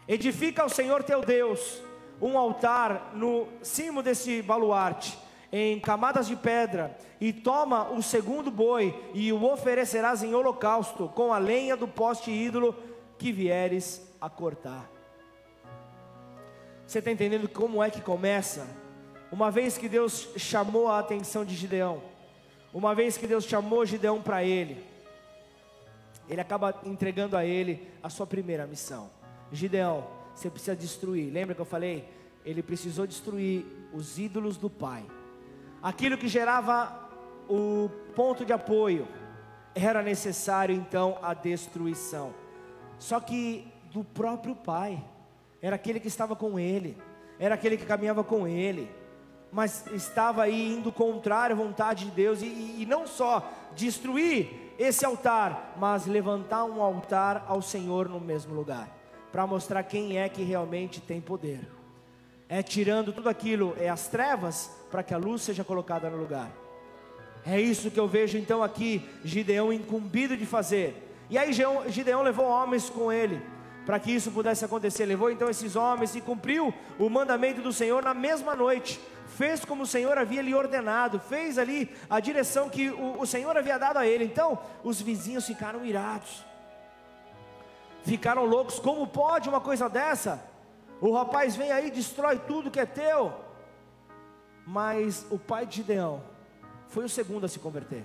Edifica ao Senhor teu Deus um altar no cimo desse baluarte, em camadas de pedra, e toma o segundo boi e o oferecerás em holocausto com a lenha do poste ídolo que vieres a cortar. Você está entendendo como é que começa? Uma vez que Deus chamou a atenção de Gideão, uma vez que Deus chamou Gideão para ele, ele acaba entregando a ele a sua primeira missão. Gideão, você precisa destruir. Lembra que eu falei? Ele precisou destruir os ídolos do pai. Aquilo que gerava o ponto de apoio, era necessário então a destruição. Só que do próprio pai era aquele que estava com ele, era aquele que caminhava com ele, mas estava aí indo contrário à vontade de Deus, e, e não só destruir esse altar, mas levantar um altar ao Senhor no mesmo lugar, para mostrar quem é que realmente tem poder. É tirando tudo aquilo, é as trevas, para que a luz seja colocada no lugar. É isso que eu vejo então aqui, Gideão incumbido de fazer. E aí Gideão levou homens com ele para que isso pudesse acontecer. Levou então esses homens e cumpriu o mandamento do Senhor na mesma noite. Fez como o Senhor havia lhe ordenado, fez ali a direção que o, o Senhor havia dado a ele. Então, os vizinhos ficaram irados, ficaram loucos. Como pode uma coisa dessa? O rapaz vem aí, destrói tudo que é teu. Mas o pai de Gideão foi o segundo a se converter.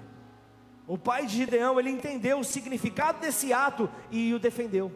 O pai de Gideão, ele entendeu o significado desse ato e o defendeu.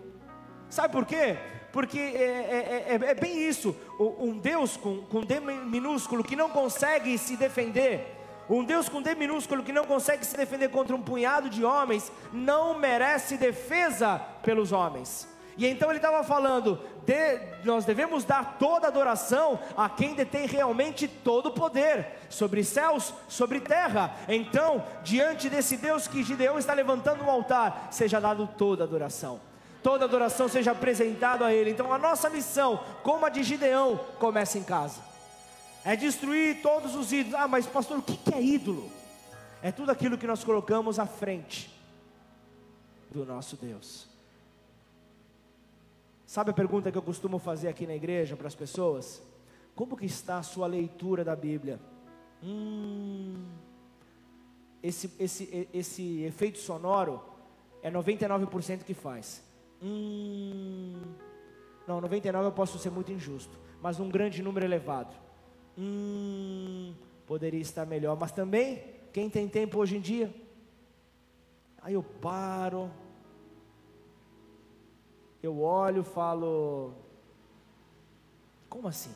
Sabe por quê? Porque é, é, é, é bem isso. Um Deus com, com D minúsculo que não consegue se defender, um Deus com D minúsculo que não consegue se defender contra um punhado de homens, não merece defesa pelos homens. E então ele estava falando: de, nós devemos dar toda adoração a quem detém realmente todo o poder, sobre céus, sobre terra. Então, diante desse Deus que Gideão está levantando um altar, seja dado toda adoração toda adoração seja apresentada a Ele. Então a nossa missão, como a de Gideão, começa em casa. É destruir todos os ídolos. Ah, mas pastor, o que é ídolo? É tudo aquilo que nós colocamos à frente do nosso Deus. Sabe a pergunta que eu costumo fazer aqui na igreja para as pessoas? Como que está a sua leitura da Bíblia? Hum, esse, esse, esse efeito sonoro é 99% que faz. Hum, não, 99 eu posso ser muito injusto, mas um grande número elevado. Hum, poderia estar melhor, mas também, quem tem tempo hoje em dia? Aí eu paro, eu olho, falo, como assim?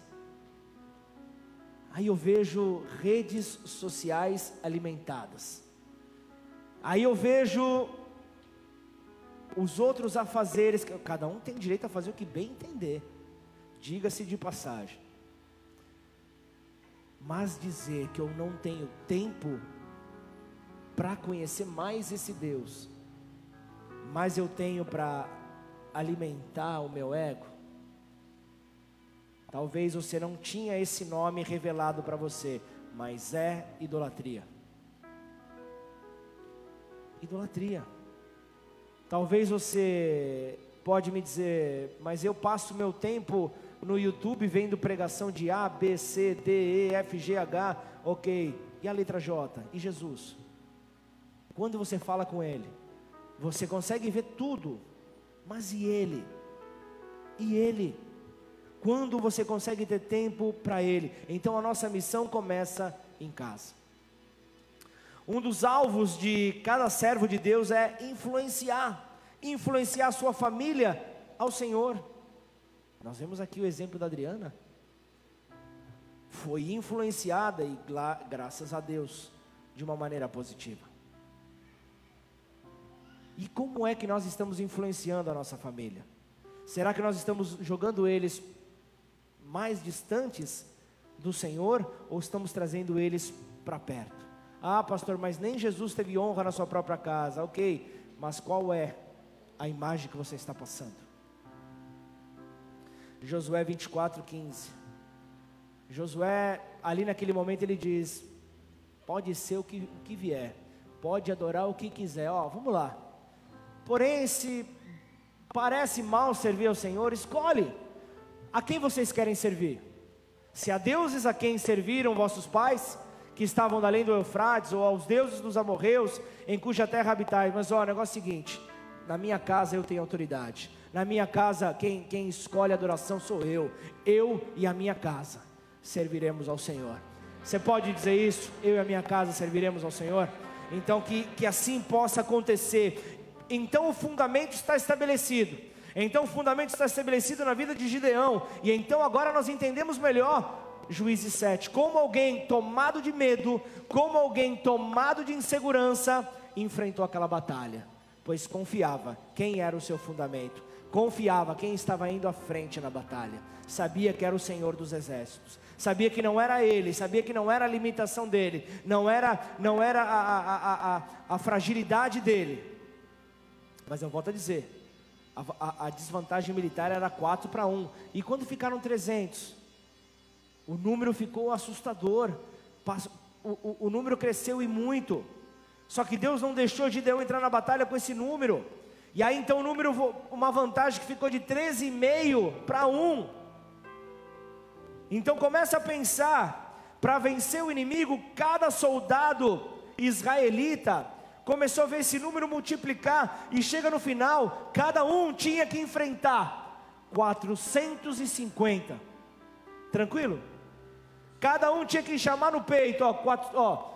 Aí eu vejo redes sociais alimentadas. Aí eu vejo os outros afazeres, cada um tem direito a fazer o que bem entender. Diga-se de passagem. Mas dizer que eu não tenho tempo para conhecer mais esse Deus, mas eu tenho para alimentar o meu ego, talvez você não tinha esse nome revelado para você, mas é idolatria. Idolatria. Talvez você pode me dizer, mas eu passo meu tempo no YouTube vendo pregação de A, B, C, D, E, F, G, H, ok. E a letra J? E Jesus? Quando você fala com Ele, você consegue ver tudo, mas e Ele? E Ele? Quando você consegue ter tempo para Ele? Então a nossa missão começa em casa. Um dos alvos de cada servo de Deus é influenciar, influenciar sua família ao Senhor. Nós vemos aqui o exemplo da Adriana. Foi influenciada e graças a Deus de uma maneira positiva. E como é que nós estamos influenciando a nossa família? Será que nós estamos jogando eles mais distantes do Senhor ou estamos trazendo eles para perto? Ah, pastor, mas nem Jesus teve honra na sua própria casa. Ok, mas qual é a imagem que você está passando? Josué 24, 15. Josué, ali naquele momento, ele diz: Pode ser o que, o que vier, pode adorar o que quiser. Ó, vamos lá. Porém, se parece mal servir ao Senhor, escolhe a quem vocês querem servir. Se a deuses a quem serviram vossos pais, que estavam além do Eufrates, ou aos deuses dos amorreus, em cuja terra habitais. Mas ó, o negócio é o seguinte: na minha casa eu tenho autoridade. Na minha casa, quem, quem escolhe a adoração sou eu. Eu e a minha casa serviremos ao Senhor. Você pode dizer isso? Eu e a minha casa serviremos ao Senhor? Então, que, que assim possa acontecer. Então, o fundamento está estabelecido. Então, o fundamento está estabelecido na vida de Gideão. E então, agora nós entendemos melhor Juízes 7. Como alguém tomado de medo, como alguém tomado de insegurança, enfrentou aquela batalha, pois confiava quem era o seu fundamento, confiava quem estava indo à frente na batalha, sabia que era o Senhor dos exércitos, sabia que não era ele, sabia que não era a limitação dele, não era, não era a, a, a, a fragilidade dele. Mas eu volto a dizer, a, a desvantagem militar era 4 para 1, e quando ficaram 300, o número ficou assustador. O, o, o, número cresceu e muito. Só que Deus não deixou Gideão entrar na batalha com esse número. E aí então o número, uma vantagem que ficou de 13,5 para 1. Então começa a pensar, para vencer o inimigo, cada soldado israelita começou a ver esse número multiplicar e chega no final, cada um tinha que enfrentar 450. Tranquilo? Cada um tinha que chamar no peito, ó, quatro, ó,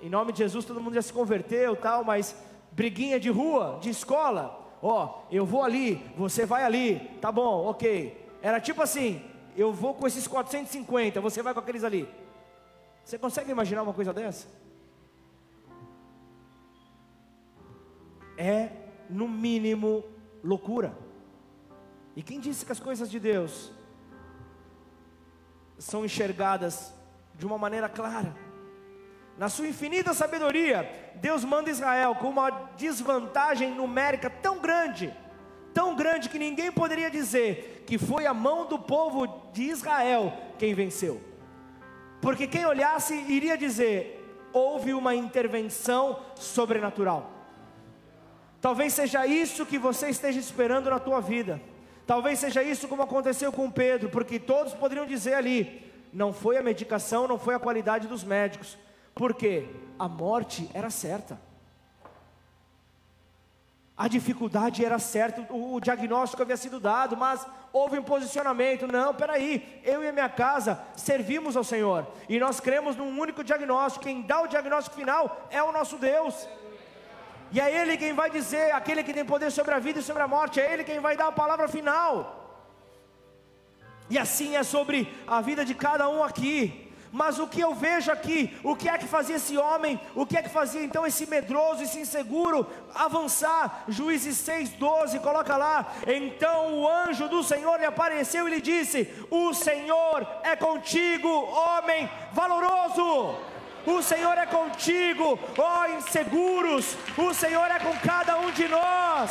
em nome de Jesus todo mundo já se converteu, tal, mas briguinha de rua, de escola, ó, eu vou ali, você vai ali, tá bom, ok. Era tipo assim, eu vou com esses 450, você vai com aqueles ali. Você consegue imaginar uma coisa dessa? É, no mínimo, loucura. E quem disse que as coisas de Deus são enxergadas de uma maneira clara. Na sua infinita sabedoria, Deus manda Israel com uma desvantagem numérica tão grande, tão grande que ninguém poderia dizer que foi a mão do povo de Israel quem venceu. Porque quem olhasse iria dizer: houve uma intervenção sobrenatural. Talvez seja isso que você esteja esperando na tua vida. Talvez seja isso como aconteceu com Pedro, porque todos poderiam dizer ali: não foi a medicação, não foi a qualidade dos médicos, porque a morte era certa. A dificuldade era certa, o, o diagnóstico havia sido dado, mas houve um posicionamento. Não, peraí, eu e minha casa servimos ao Senhor. E nós cremos num único diagnóstico. Quem dá o diagnóstico final é o nosso Deus. E é Ele quem vai dizer, aquele que tem poder sobre a vida e sobre a morte, é Ele quem vai dar a palavra final. E assim é sobre a vida de cada um aqui. Mas o que eu vejo aqui, o que é que fazia esse homem, o que é que fazia então esse medroso, esse inseguro avançar? Juízes 6,12, coloca lá. Então o anjo do Senhor lhe apareceu e lhe disse: O Senhor é contigo, homem valoroso. O Senhor é contigo, ó inseguros. O Senhor é com cada um de nós.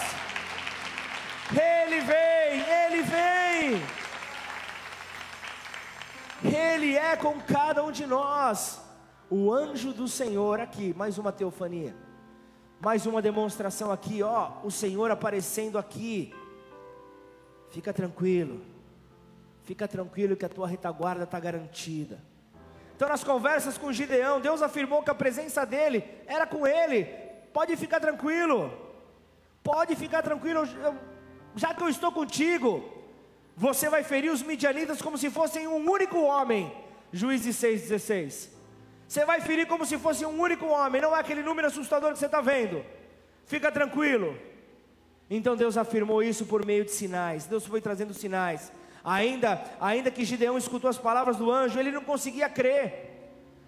Ele vem, ele vem. Ele é com cada um de nós. O anjo do Senhor aqui, mais uma teofania. Mais uma demonstração aqui, ó, o Senhor aparecendo aqui. Fica tranquilo. Fica tranquilo que a tua retaguarda está garantida. Então, nas conversas com Gideão, Deus afirmou que a presença dele era com ele. Pode ficar tranquilo. Pode ficar tranquilo, já que eu estou contigo. Você vai ferir os midianitas como se fossem um único homem. Juízes 6,16. Você vai ferir como se fosse um único homem, não é aquele número assustador que você está vendo. Fica tranquilo. Então Deus afirmou isso por meio de sinais. Deus foi trazendo sinais. Ainda, ainda que Gideão escutou as palavras do anjo, ele não conseguia crer.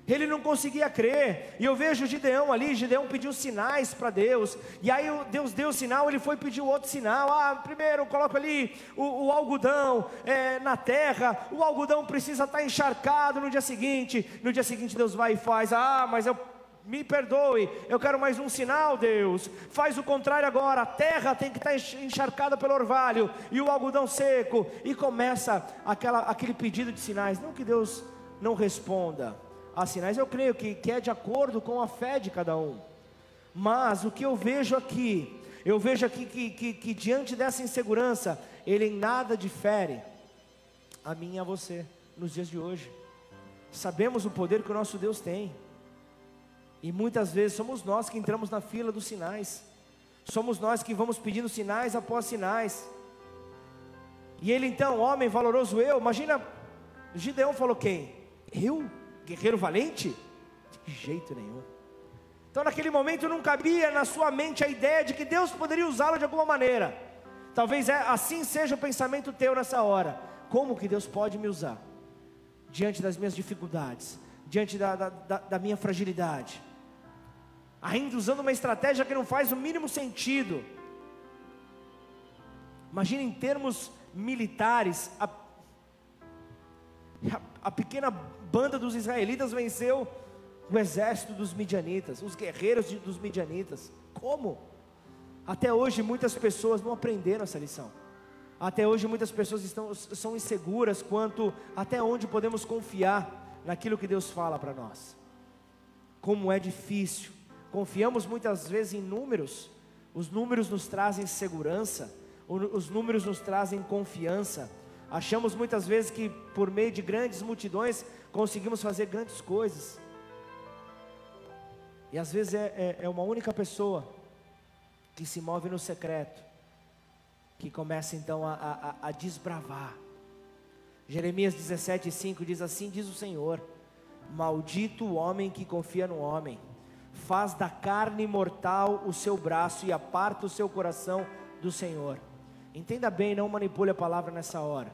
Ele não conseguia crer. E eu vejo Gideão ali, Gideão pediu sinais para Deus. E aí Deus deu o sinal, ele foi pedir outro sinal. Ah, primeiro coloco ali o, o algodão é, na terra. O algodão precisa estar tá encharcado no dia seguinte. No dia seguinte Deus vai e faz. Ah, mas eu me perdoe, eu quero mais um sinal, Deus. Faz o contrário agora. A terra tem que estar encharcada pelo orvalho e o algodão seco. E começa aquela, aquele pedido de sinais. Não que Deus não responda há sinais, eu creio que, que é de acordo com a fé de cada um. Mas o que eu vejo aqui, eu vejo aqui que, que, que diante dessa insegurança, ele em nada difere a mim e a você nos dias de hoje. Sabemos o poder que o nosso Deus tem. E muitas vezes somos nós que entramos na fila dos sinais. Somos nós que vamos pedindo sinais após sinais. E ele então, homem valoroso eu, imagina, Gideão falou quem? Eu? guerreiro valente? De jeito nenhum. Então, naquele momento, não cabia na sua mente a ideia de que Deus poderia usá-lo de alguma maneira. Talvez é, assim seja o pensamento teu nessa hora. Como que Deus pode me usar? Diante das minhas dificuldades, diante da, da, da, da minha fragilidade, ainda usando uma estratégia que não faz o mínimo sentido. Imagina em termos militares, a, a, a pequena banda dos israelitas venceu o exército dos midianitas, os guerreiros de, dos midianitas. Como? Até hoje muitas pessoas não aprenderam essa lição. Até hoje muitas pessoas estão, são inseguras quanto até onde podemos confiar naquilo que Deus fala para nós. Como é difícil. Confiamos muitas vezes em números. Os números nos trazem segurança. Os números nos trazem confiança. Achamos muitas vezes que por meio de grandes multidões conseguimos fazer grandes coisas. E às vezes é, é, é uma única pessoa que se move no secreto, que começa então a, a, a desbravar. Jeremias 17,5 diz assim: diz o Senhor: Maldito o homem que confia no homem, faz da carne mortal o seu braço e aparta o seu coração do Senhor. Entenda bem, não manipule a palavra nessa hora.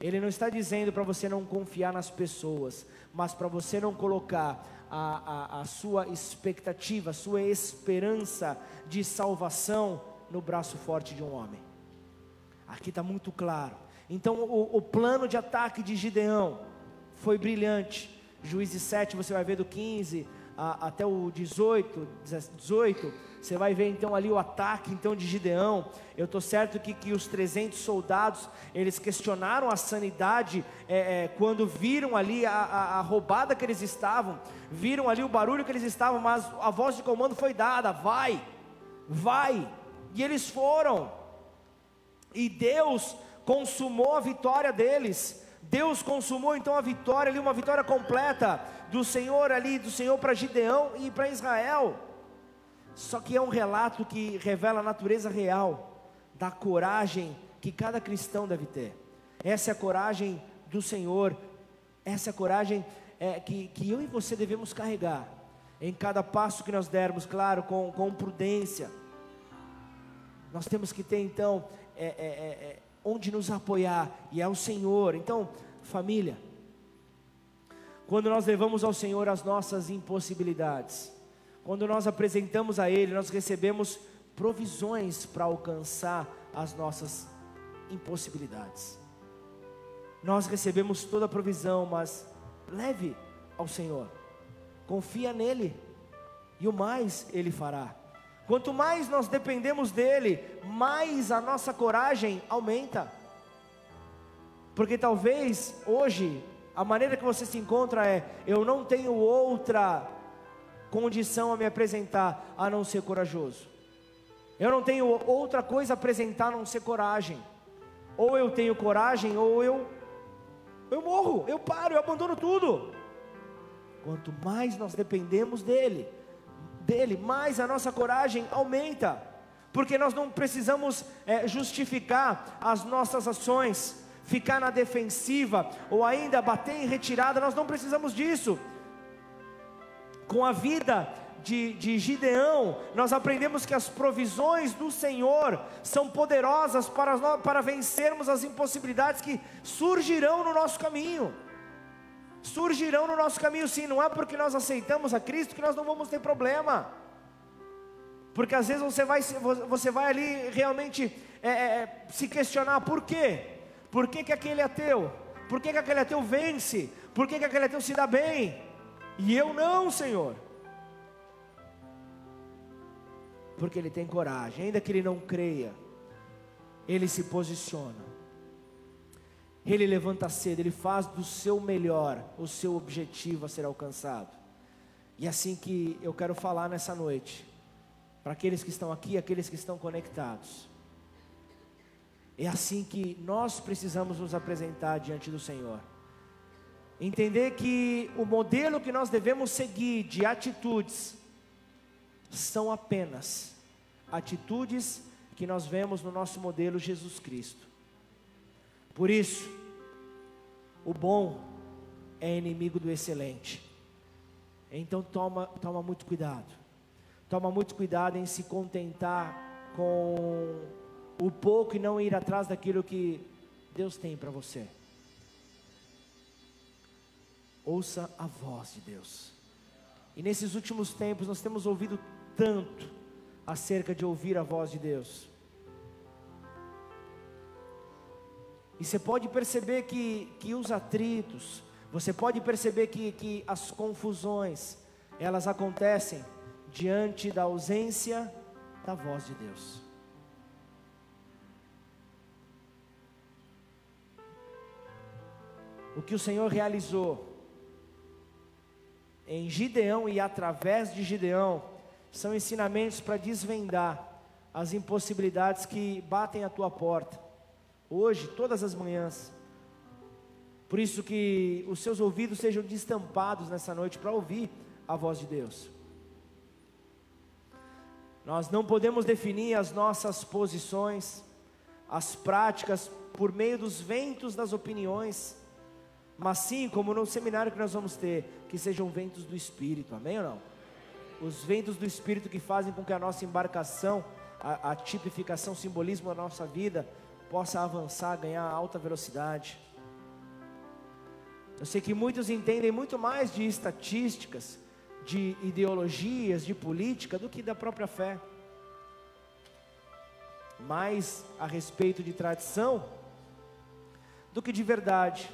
Ele não está dizendo para você não confiar nas pessoas, mas para você não colocar a, a, a, sua expectativa, a sua esperança de salvação no braço forte de um homem. Aqui está muito claro. Então, o, o plano de ataque de Gideão foi brilhante. Juízes 7, você vai ver do 15 a, até o 18, 18 você vai ver então ali o ataque então de Gideão. Eu estou certo que, que os 300 soldados eles questionaram a sanidade é, é, quando viram ali a, a, a, roubada que eles estavam, viram ali o barulho que eles estavam, mas a voz de comando foi dada: vai, vai. E eles foram. E Deus consumou a vitória deles. Deus consumou então a vitória ali, uma vitória completa do Senhor ali, do Senhor para Gideão e para Israel. Só que é um relato que revela a natureza real da coragem que cada cristão deve ter. Essa é a coragem do Senhor, essa é a coragem é, que, que eu e você devemos carregar em cada passo que nós dermos, claro, com, com prudência. Nós temos que ter então é, é, é, é onde nos apoiar, e é o Senhor. Então, família, quando nós levamos ao Senhor as nossas impossibilidades, quando nós apresentamos a Ele, nós recebemos provisões para alcançar as nossas impossibilidades. Nós recebemos toda a provisão, mas leve ao Senhor, confia nele, e o mais Ele fará. Quanto mais nós dependemos dele, mais a nossa coragem aumenta. Porque talvez hoje a maneira que você se encontra é: eu não tenho outra condição a me apresentar a não ser corajoso. Eu não tenho outra coisa a apresentar a não ser coragem. Ou eu tenho coragem, ou eu eu morro, eu paro, eu abandono tudo. Quanto mais nós dependemos dele, dele, mais a nossa coragem aumenta, porque nós não precisamos é, justificar as nossas ações, ficar na defensiva ou ainda bater em retirada, nós não precisamos disso. Com a vida de, de Gideão, nós aprendemos que as provisões do Senhor são poderosas para, para vencermos as impossibilidades que surgirão no nosso caminho. Surgirão no nosso caminho, sim, não é porque nós aceitamos a Cristo que nós não vamos ter problema. Porque às vezes você vai, você vai ali realmente é, é, é, se questionar por quê? Por que, que aquele ateu? Por que, que aquele ateu vence? Por que, que aquele ateu se dá bem? E eu não, Senhor. porque ele tem coragem, ainda que ele não creia, ele se posiciona, ele levanta cedo, ele faz do seu melhor o seu objetivo a ser alcançado. E assim que eu quero falar nessa noite, para aqueles que estão aqui, aqueles que estão conectados. É assim que nós precisamos nos apresentar diante do Senhor. Entender que o modelo que nós devemos seguir de atitudes são apenas atitudes que nós vemos no nosso modelo Jesus Cristo. Por isso, o bom é inimigo do excelente. Então toma, toma muito cuidado. Toma muito cuidado em se contentar com o pouco e não ir atrás daquilo que Deus tem para você. Ouça a voz de Deus. E nesses últimos tempos nós temos ouvido tanto acerca de ouvir a voz de Deus. E você pode perceber que, que os atritos, você pode perceber que, que as confusões, elas acontecem diante da ausência da voz de Deus. O que o Senhor realizou em Gideão e através de Gideão são ensinamentos para desvendar as impossibilidades que batem à tua porta, hoje, todas as manhãs. Por isso que os seus ouvidos sejam destampados nessa noite para ouvir a voz de Deus. Nós não podemos definir as nossas posições, as práticas por meio dos ventos das opiniões, mas sim, como no seminário que nós vamos ter, que sejam ventos do Espírito, amém ou não? os ventos do Espírito que fazem com que a nossa embarcação, a, a tipificação, simbolismo da nossa vida, possa avançar, ganhar alta velocidade. Eu sei que muitos entendem muito mais de estatísticas, de ideologias, de política, do que da própria fé. Mais a respeito de tradição do que de verdade.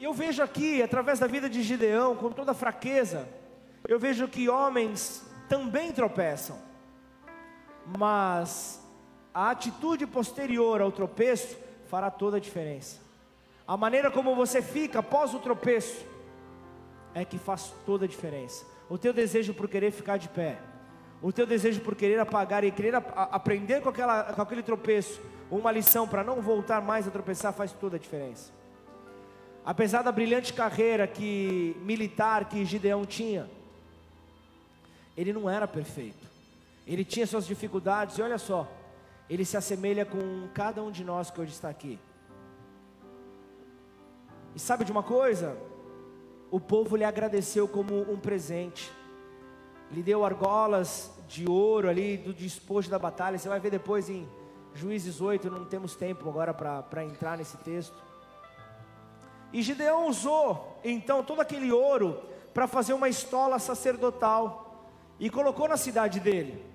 eu vejo aqui, através da vida de Gideão, com toda fraqueza, eu vejo que homens também tropeçam, mas a atitude posterior ao tropeço fará toda a diferença. A maneira como você fica após o tropeço é que faz toda a diferença. O teu desejo por querer ficar de pé, o teu desejo por querer apagar e querer aprender com, aquela, com aquele tropeço uma lição para não voltar mais a tropeçar faz toda a diferença. Apesar da brilhante carreira que militar que Gideão tinha, ele não era perfeito. Ele tinha suas dificuldades, e olha só, ele se assemelha com cada um de nós que hoje está aqui. E sabe de uma coisa? O povo lhe agradeceu como um presente. Lhe deu argolas de ouro ali do despojo da batalha. Você vai ver depois em Juízes 8, não temos tempo agora para entrar nesse texto. E Gideão usou então todo aquele ouro para fazer uma estola sacerdotal e colocou na cidade dele.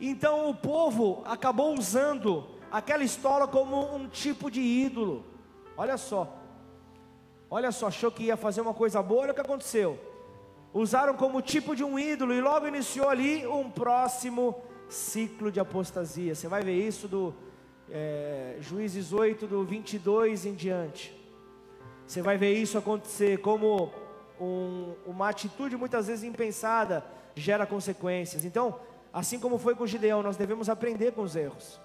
Então o povo acabou usando aquela estola como um tipo de ídolo. Olha só. Olha só, achou que ia fazer uma coisa boa, olha o que aconteceu. Usaram como tipo de um ídolo e logo iniciou ali um próximo ciclo de apostasia. Você vai ver isso do é, Juízes 8, do 22 em diante. Você vai ver isso acontecer como um, uma atitude muitas vezes impensada gera consequências. Então, assim como foi com Gideão, nós devemos aprender com os erros.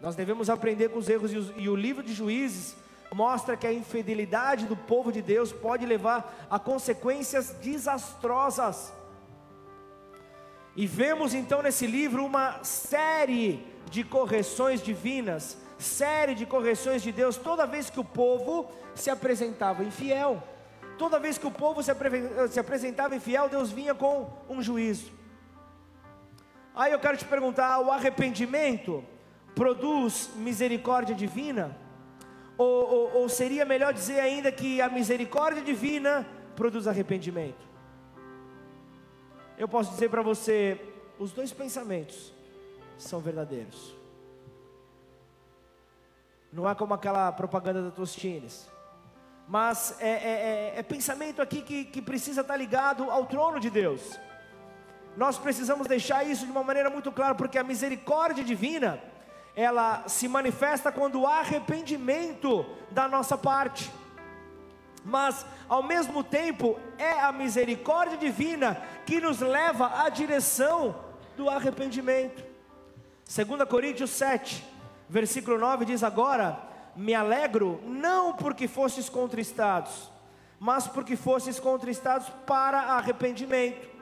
Nós devemos aprender com os erros e, os, e o livro de Juízes mostra que a infidelidade do povo de Deus pode levar a consequências desastrosas. E vemos então nesse livro uma série de correções divinas, série de correções de Deus toda vez que o povo se apresentava infiel. Toda vez que o povo se, se apresentava infiel, Deus vinha com um juízo. Aí eu quero te perguntar: o arrependimento produz misericórdia divina? Ou, ou, ou seria melhor dizer ainda que a misericórdia divina produz arrependimento? Eu posso dizer para você: os dois pensamentos são verdadeiros. Não é como aquela propaganda da Tostines. Mas é, é, é, é pensamento aqui que, que precisa estar ligado ao trono de Deus. Nós precisamos deixar isso de uma maneira muito clara, porque a misericórdia divina, ela se manifesta quando há arrependimento da nossa parte. Mas, ao mesmo tempo, é a misericórdia divina que nos leva à direção do arrependimento. 2 Coríntios 7, versículo 9 diz: Agora me alegro, não porque fostes contristados, mas porque fostes contristados para arrependimento,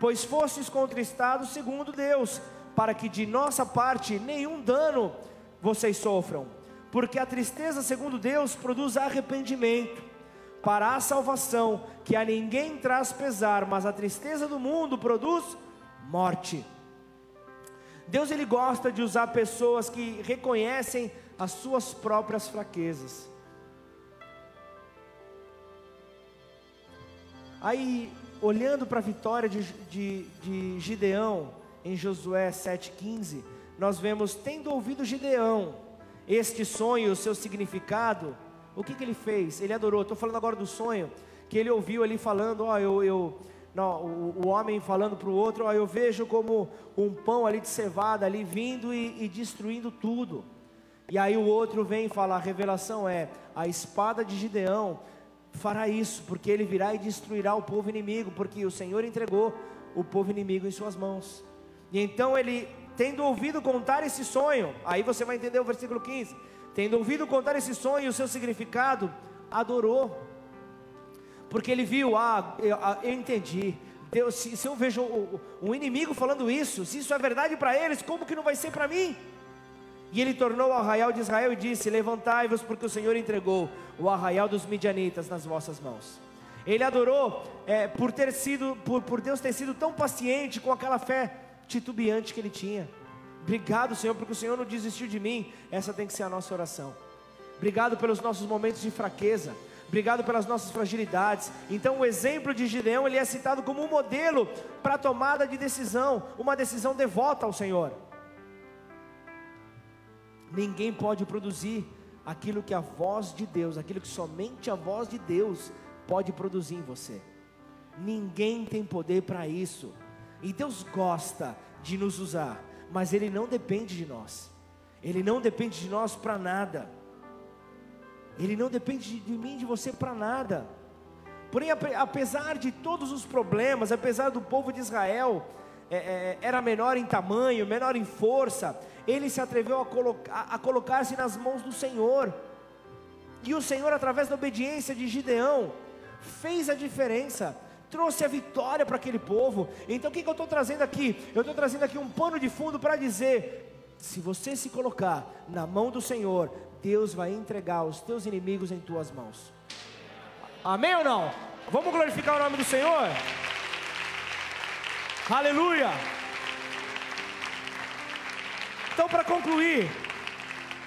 pois fostes contristados segundo Deus, para que de nossa parte nenhum dano vocês sofram, porque a tristeza segundo Deus produz arrependimento para a salvação, que a ninguém traz pesar, mas a tristeza do mundo produz morte. Deus ele gosta de usar pessoas que reconhecem as suas próprias fraquezas. Aí, olhando para a vitória de, de, de Gideão em Josué 7,15, nós vemos, tendo ouvido Gideão este sonho, o seu significado, o que, que ele fez? Ele adorou. Estou falando agora do sonho que ele ouviu ali falando, ó, eu, eu não, o, o, homem falando para o outro, ó, eu vejo como um pão ali de cevada ali vindo e, e destruindo tudo. E aí o outro vem e fala: a revelação é: a espada de Gideão fará isso, porque ele virá e destruirá o povo inimigo, porque o Senhor entregou o povo inimigo em suas mãos. E então ele, tendo ouvido contar esse sonho, aí você vai entender o versículo 15: tendo ouvido contar esse sonho e o seu significado, adorou, porque ele viu, ah, eu, ah, eu entendi. Deus, se, se eu vejo um inimigo falando isso, se isso é verdade para eles, como que não vai ser para mim? E ele tornou o arraial de Israel e disse: Levantai-vos, porque o Senhor entregou o arraial dos midianitas nas vossas mãos. Ele adorou é, por ter sido, por, por Deus ter sido tão paciente com aquela fé titubeante que ele tinha. Obrigado, Senhor, porque o Senhor não desistiu de mim. Essa tem que ser a nossa oração. Obrigado pelos nossos momentos de fraqueza. Obrigado pelas nossas fragilidades. Então, o exemplo de Gideão ele é citado como um modelo para tomada de decisão, uma decisão devota ao Senhor. Ninguém pode produzir aquilo que a voz de Deus, aquilo que somente a voz de Deus pode produzir em você. Ninguém tem poder para isso. E Deus gosta de nos usar, mas Ele não depende de nós. Ele não depende de nós para nada. Ele não depende de mim, de você para nada. Porém, apesar de todos os problemas, apesar do povo de Israel é, é, era menor em tamanho, menor em força, ele se atreveu a, colocar, a colocar-se nas mãos do Senhor. E o Senhor, através da obediência de Gideão, fez a diferença, trouxe a vitória para aquele povo. Então o que, que eu estou trazendo aqui? Eu estou trazendo aqui um pano de fundo para dizer: se você se colocar na mão do Senhor, Deus vai entregar os teus inimigos em tuas mãos. Amém ou não? Vamos glorificar o nome do Senhor? Aleluia! Então, para concluir,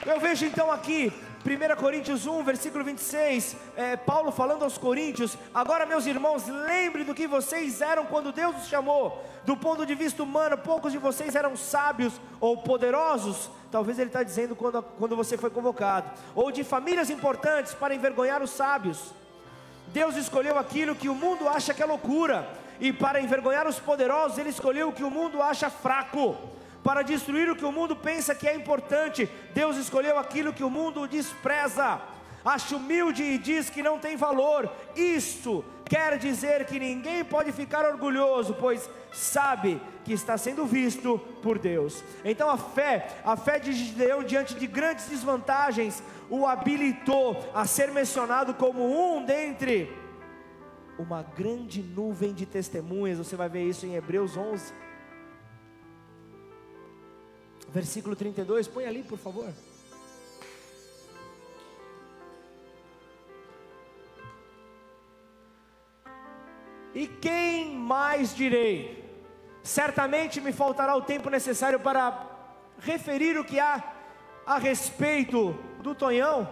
eu vejo então aqui 1 Coríntios 1, versículo 26, é, Paulo falando aos Coríntios: Agora, meus irmãos, lembrem do que vocês eram quando Deus os chamou. Do ponto de vista humano, poucos de vocês eram sábios ou poderosos. Talvez ele está dizendo quando, quando você foi convocado, ou de famílias importantes para envergonhar os sábios. Deus escolheu aquilo que o mundo acha que é loucura, e para envergonhar os poderosos, Ele escolheu o que o mundo acha fraco para destruir o que o mundo pensa que é importante. Deus escolheu aquilo que o mundo despreza, acha humilde e diz que não tem valor. Isso quer dizer que ninguém pode ficar orgulhoso, pois sabe que está sendo visto por Deus. Então a fé, a fé de Gideão diante de grandes desvantagens, o habilitou a ser mencionado como um dentre uma grande nuvem de testemunhas. Você vai ver isso em Hebreus 11 versículo 32, põe ali por favor. E quem mais direi? Certamente me faltará o tempo necessário para referir o que há a respeito do Tonhão,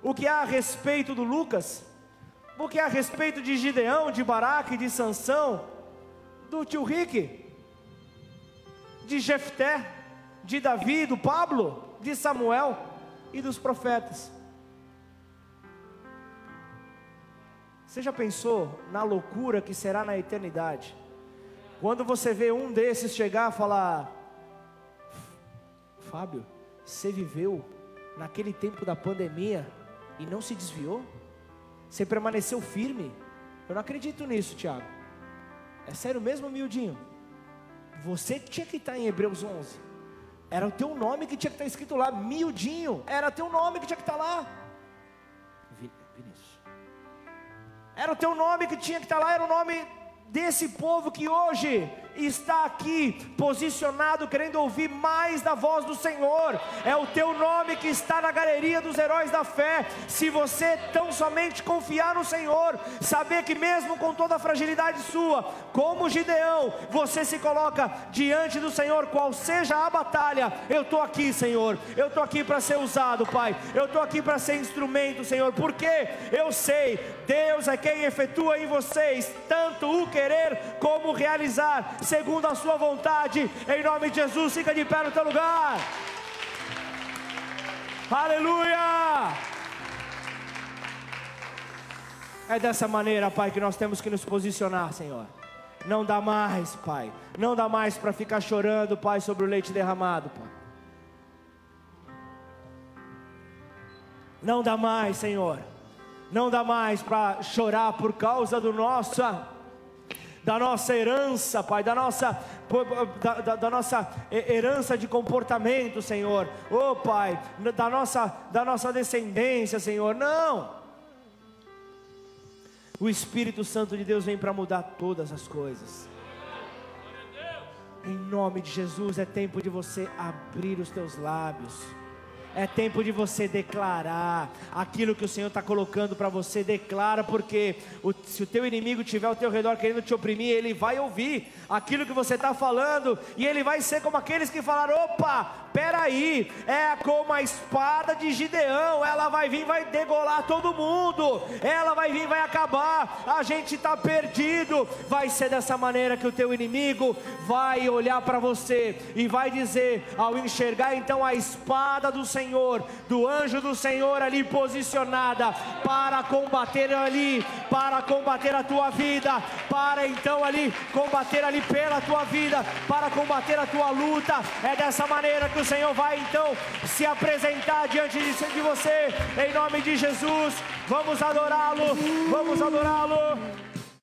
o que há a respeito do Lucas, o que há a respeito de Gideão, de Baraque, de Sansão, do tio Rick, de Jefté, de Davi, do Pablo, de Samuel e dos profetas. Você já pensou na loucura que será na eternidade? Quando você vê um desses chegar e falar: Fábio, você viveu naquele tempo da pandemia e não se desviou? Você permaneceu firme? Eu não acredito nisso, Tiago. É sério mesmo, miudinho? Você tinha que estar em Hebreus 11. Era o teu nome que tinha que estar escrito lá, miudinho. Era teu nome que tinha que estar lá. Vinícius. Era o teu nome que tinha que estar lá, era o nome desse povo que hoje está aqui posicionado, querendo ouvir mais da voz do Senhor. É o teu nome que está na galeria dos heróis da fé. Se você tão somente confiar no Senhor, saber que mesmo com toda a fragilidade sua, como Gideão, você se coloca diante do Senhor, qual seja a batalha, eu estou aqui, Senhor. Eu estou aqui para ser usado, Pai. Eu estou aqui para ser instrumento, Senhor, porque eu sei, Deus é quem efetua em vocês tanto o querer como o realizar segundo a sua vontade. Em nome de Jesus, fica de pé no teu lugar. Aleluia! É dessa maneira, Pai, que nós temos que nos posicionar, Senhor. Não dá mais, Pai. Não dá mais para ficar chorando, Pai, sobre o leite derramado, Pai. Não dá mais, Senhor. Não dá mais para chorar por causa do nossa da nossa herança, Pai, da nossa, da, da, da, nossa herança de comportamento, Senhor. Oh, Pai, da nossa, da nossa descendência, Senhor. Não. O Espírito Santo de Deus vem para mudar todas as coisas. Em nome de Jesus, é tempo de você abrir os teus lábios. É tempo de você declarar aquilo que o Senhor está colocando para você. Declara, porque o, se o teu inimigo estiver ao teu redor querendo te oprimir, ele vai ouvir aquilo que você está falando e ele vai ser como aqueles que falaram: opa, peraí, é como a espada de Gideão, ela vai vir, vai degolar todo mundo, ela vai vir, vai acabar, a gente está perdido. Vai ser dessa maneira que o teu inimigo vai olhar para você e vai dizer, ao enxergar então a espada do Senhor do anjo do Senhor ali posicionada para combater ali, para combater a tua vida, para então ali combater ali pela tua vida, para combater a tua luta. É dessa maneira que o Senhor vai então se apresentar diante de você, em nome de Jesus. Vamos adorá-lo, vamos adorá-lo.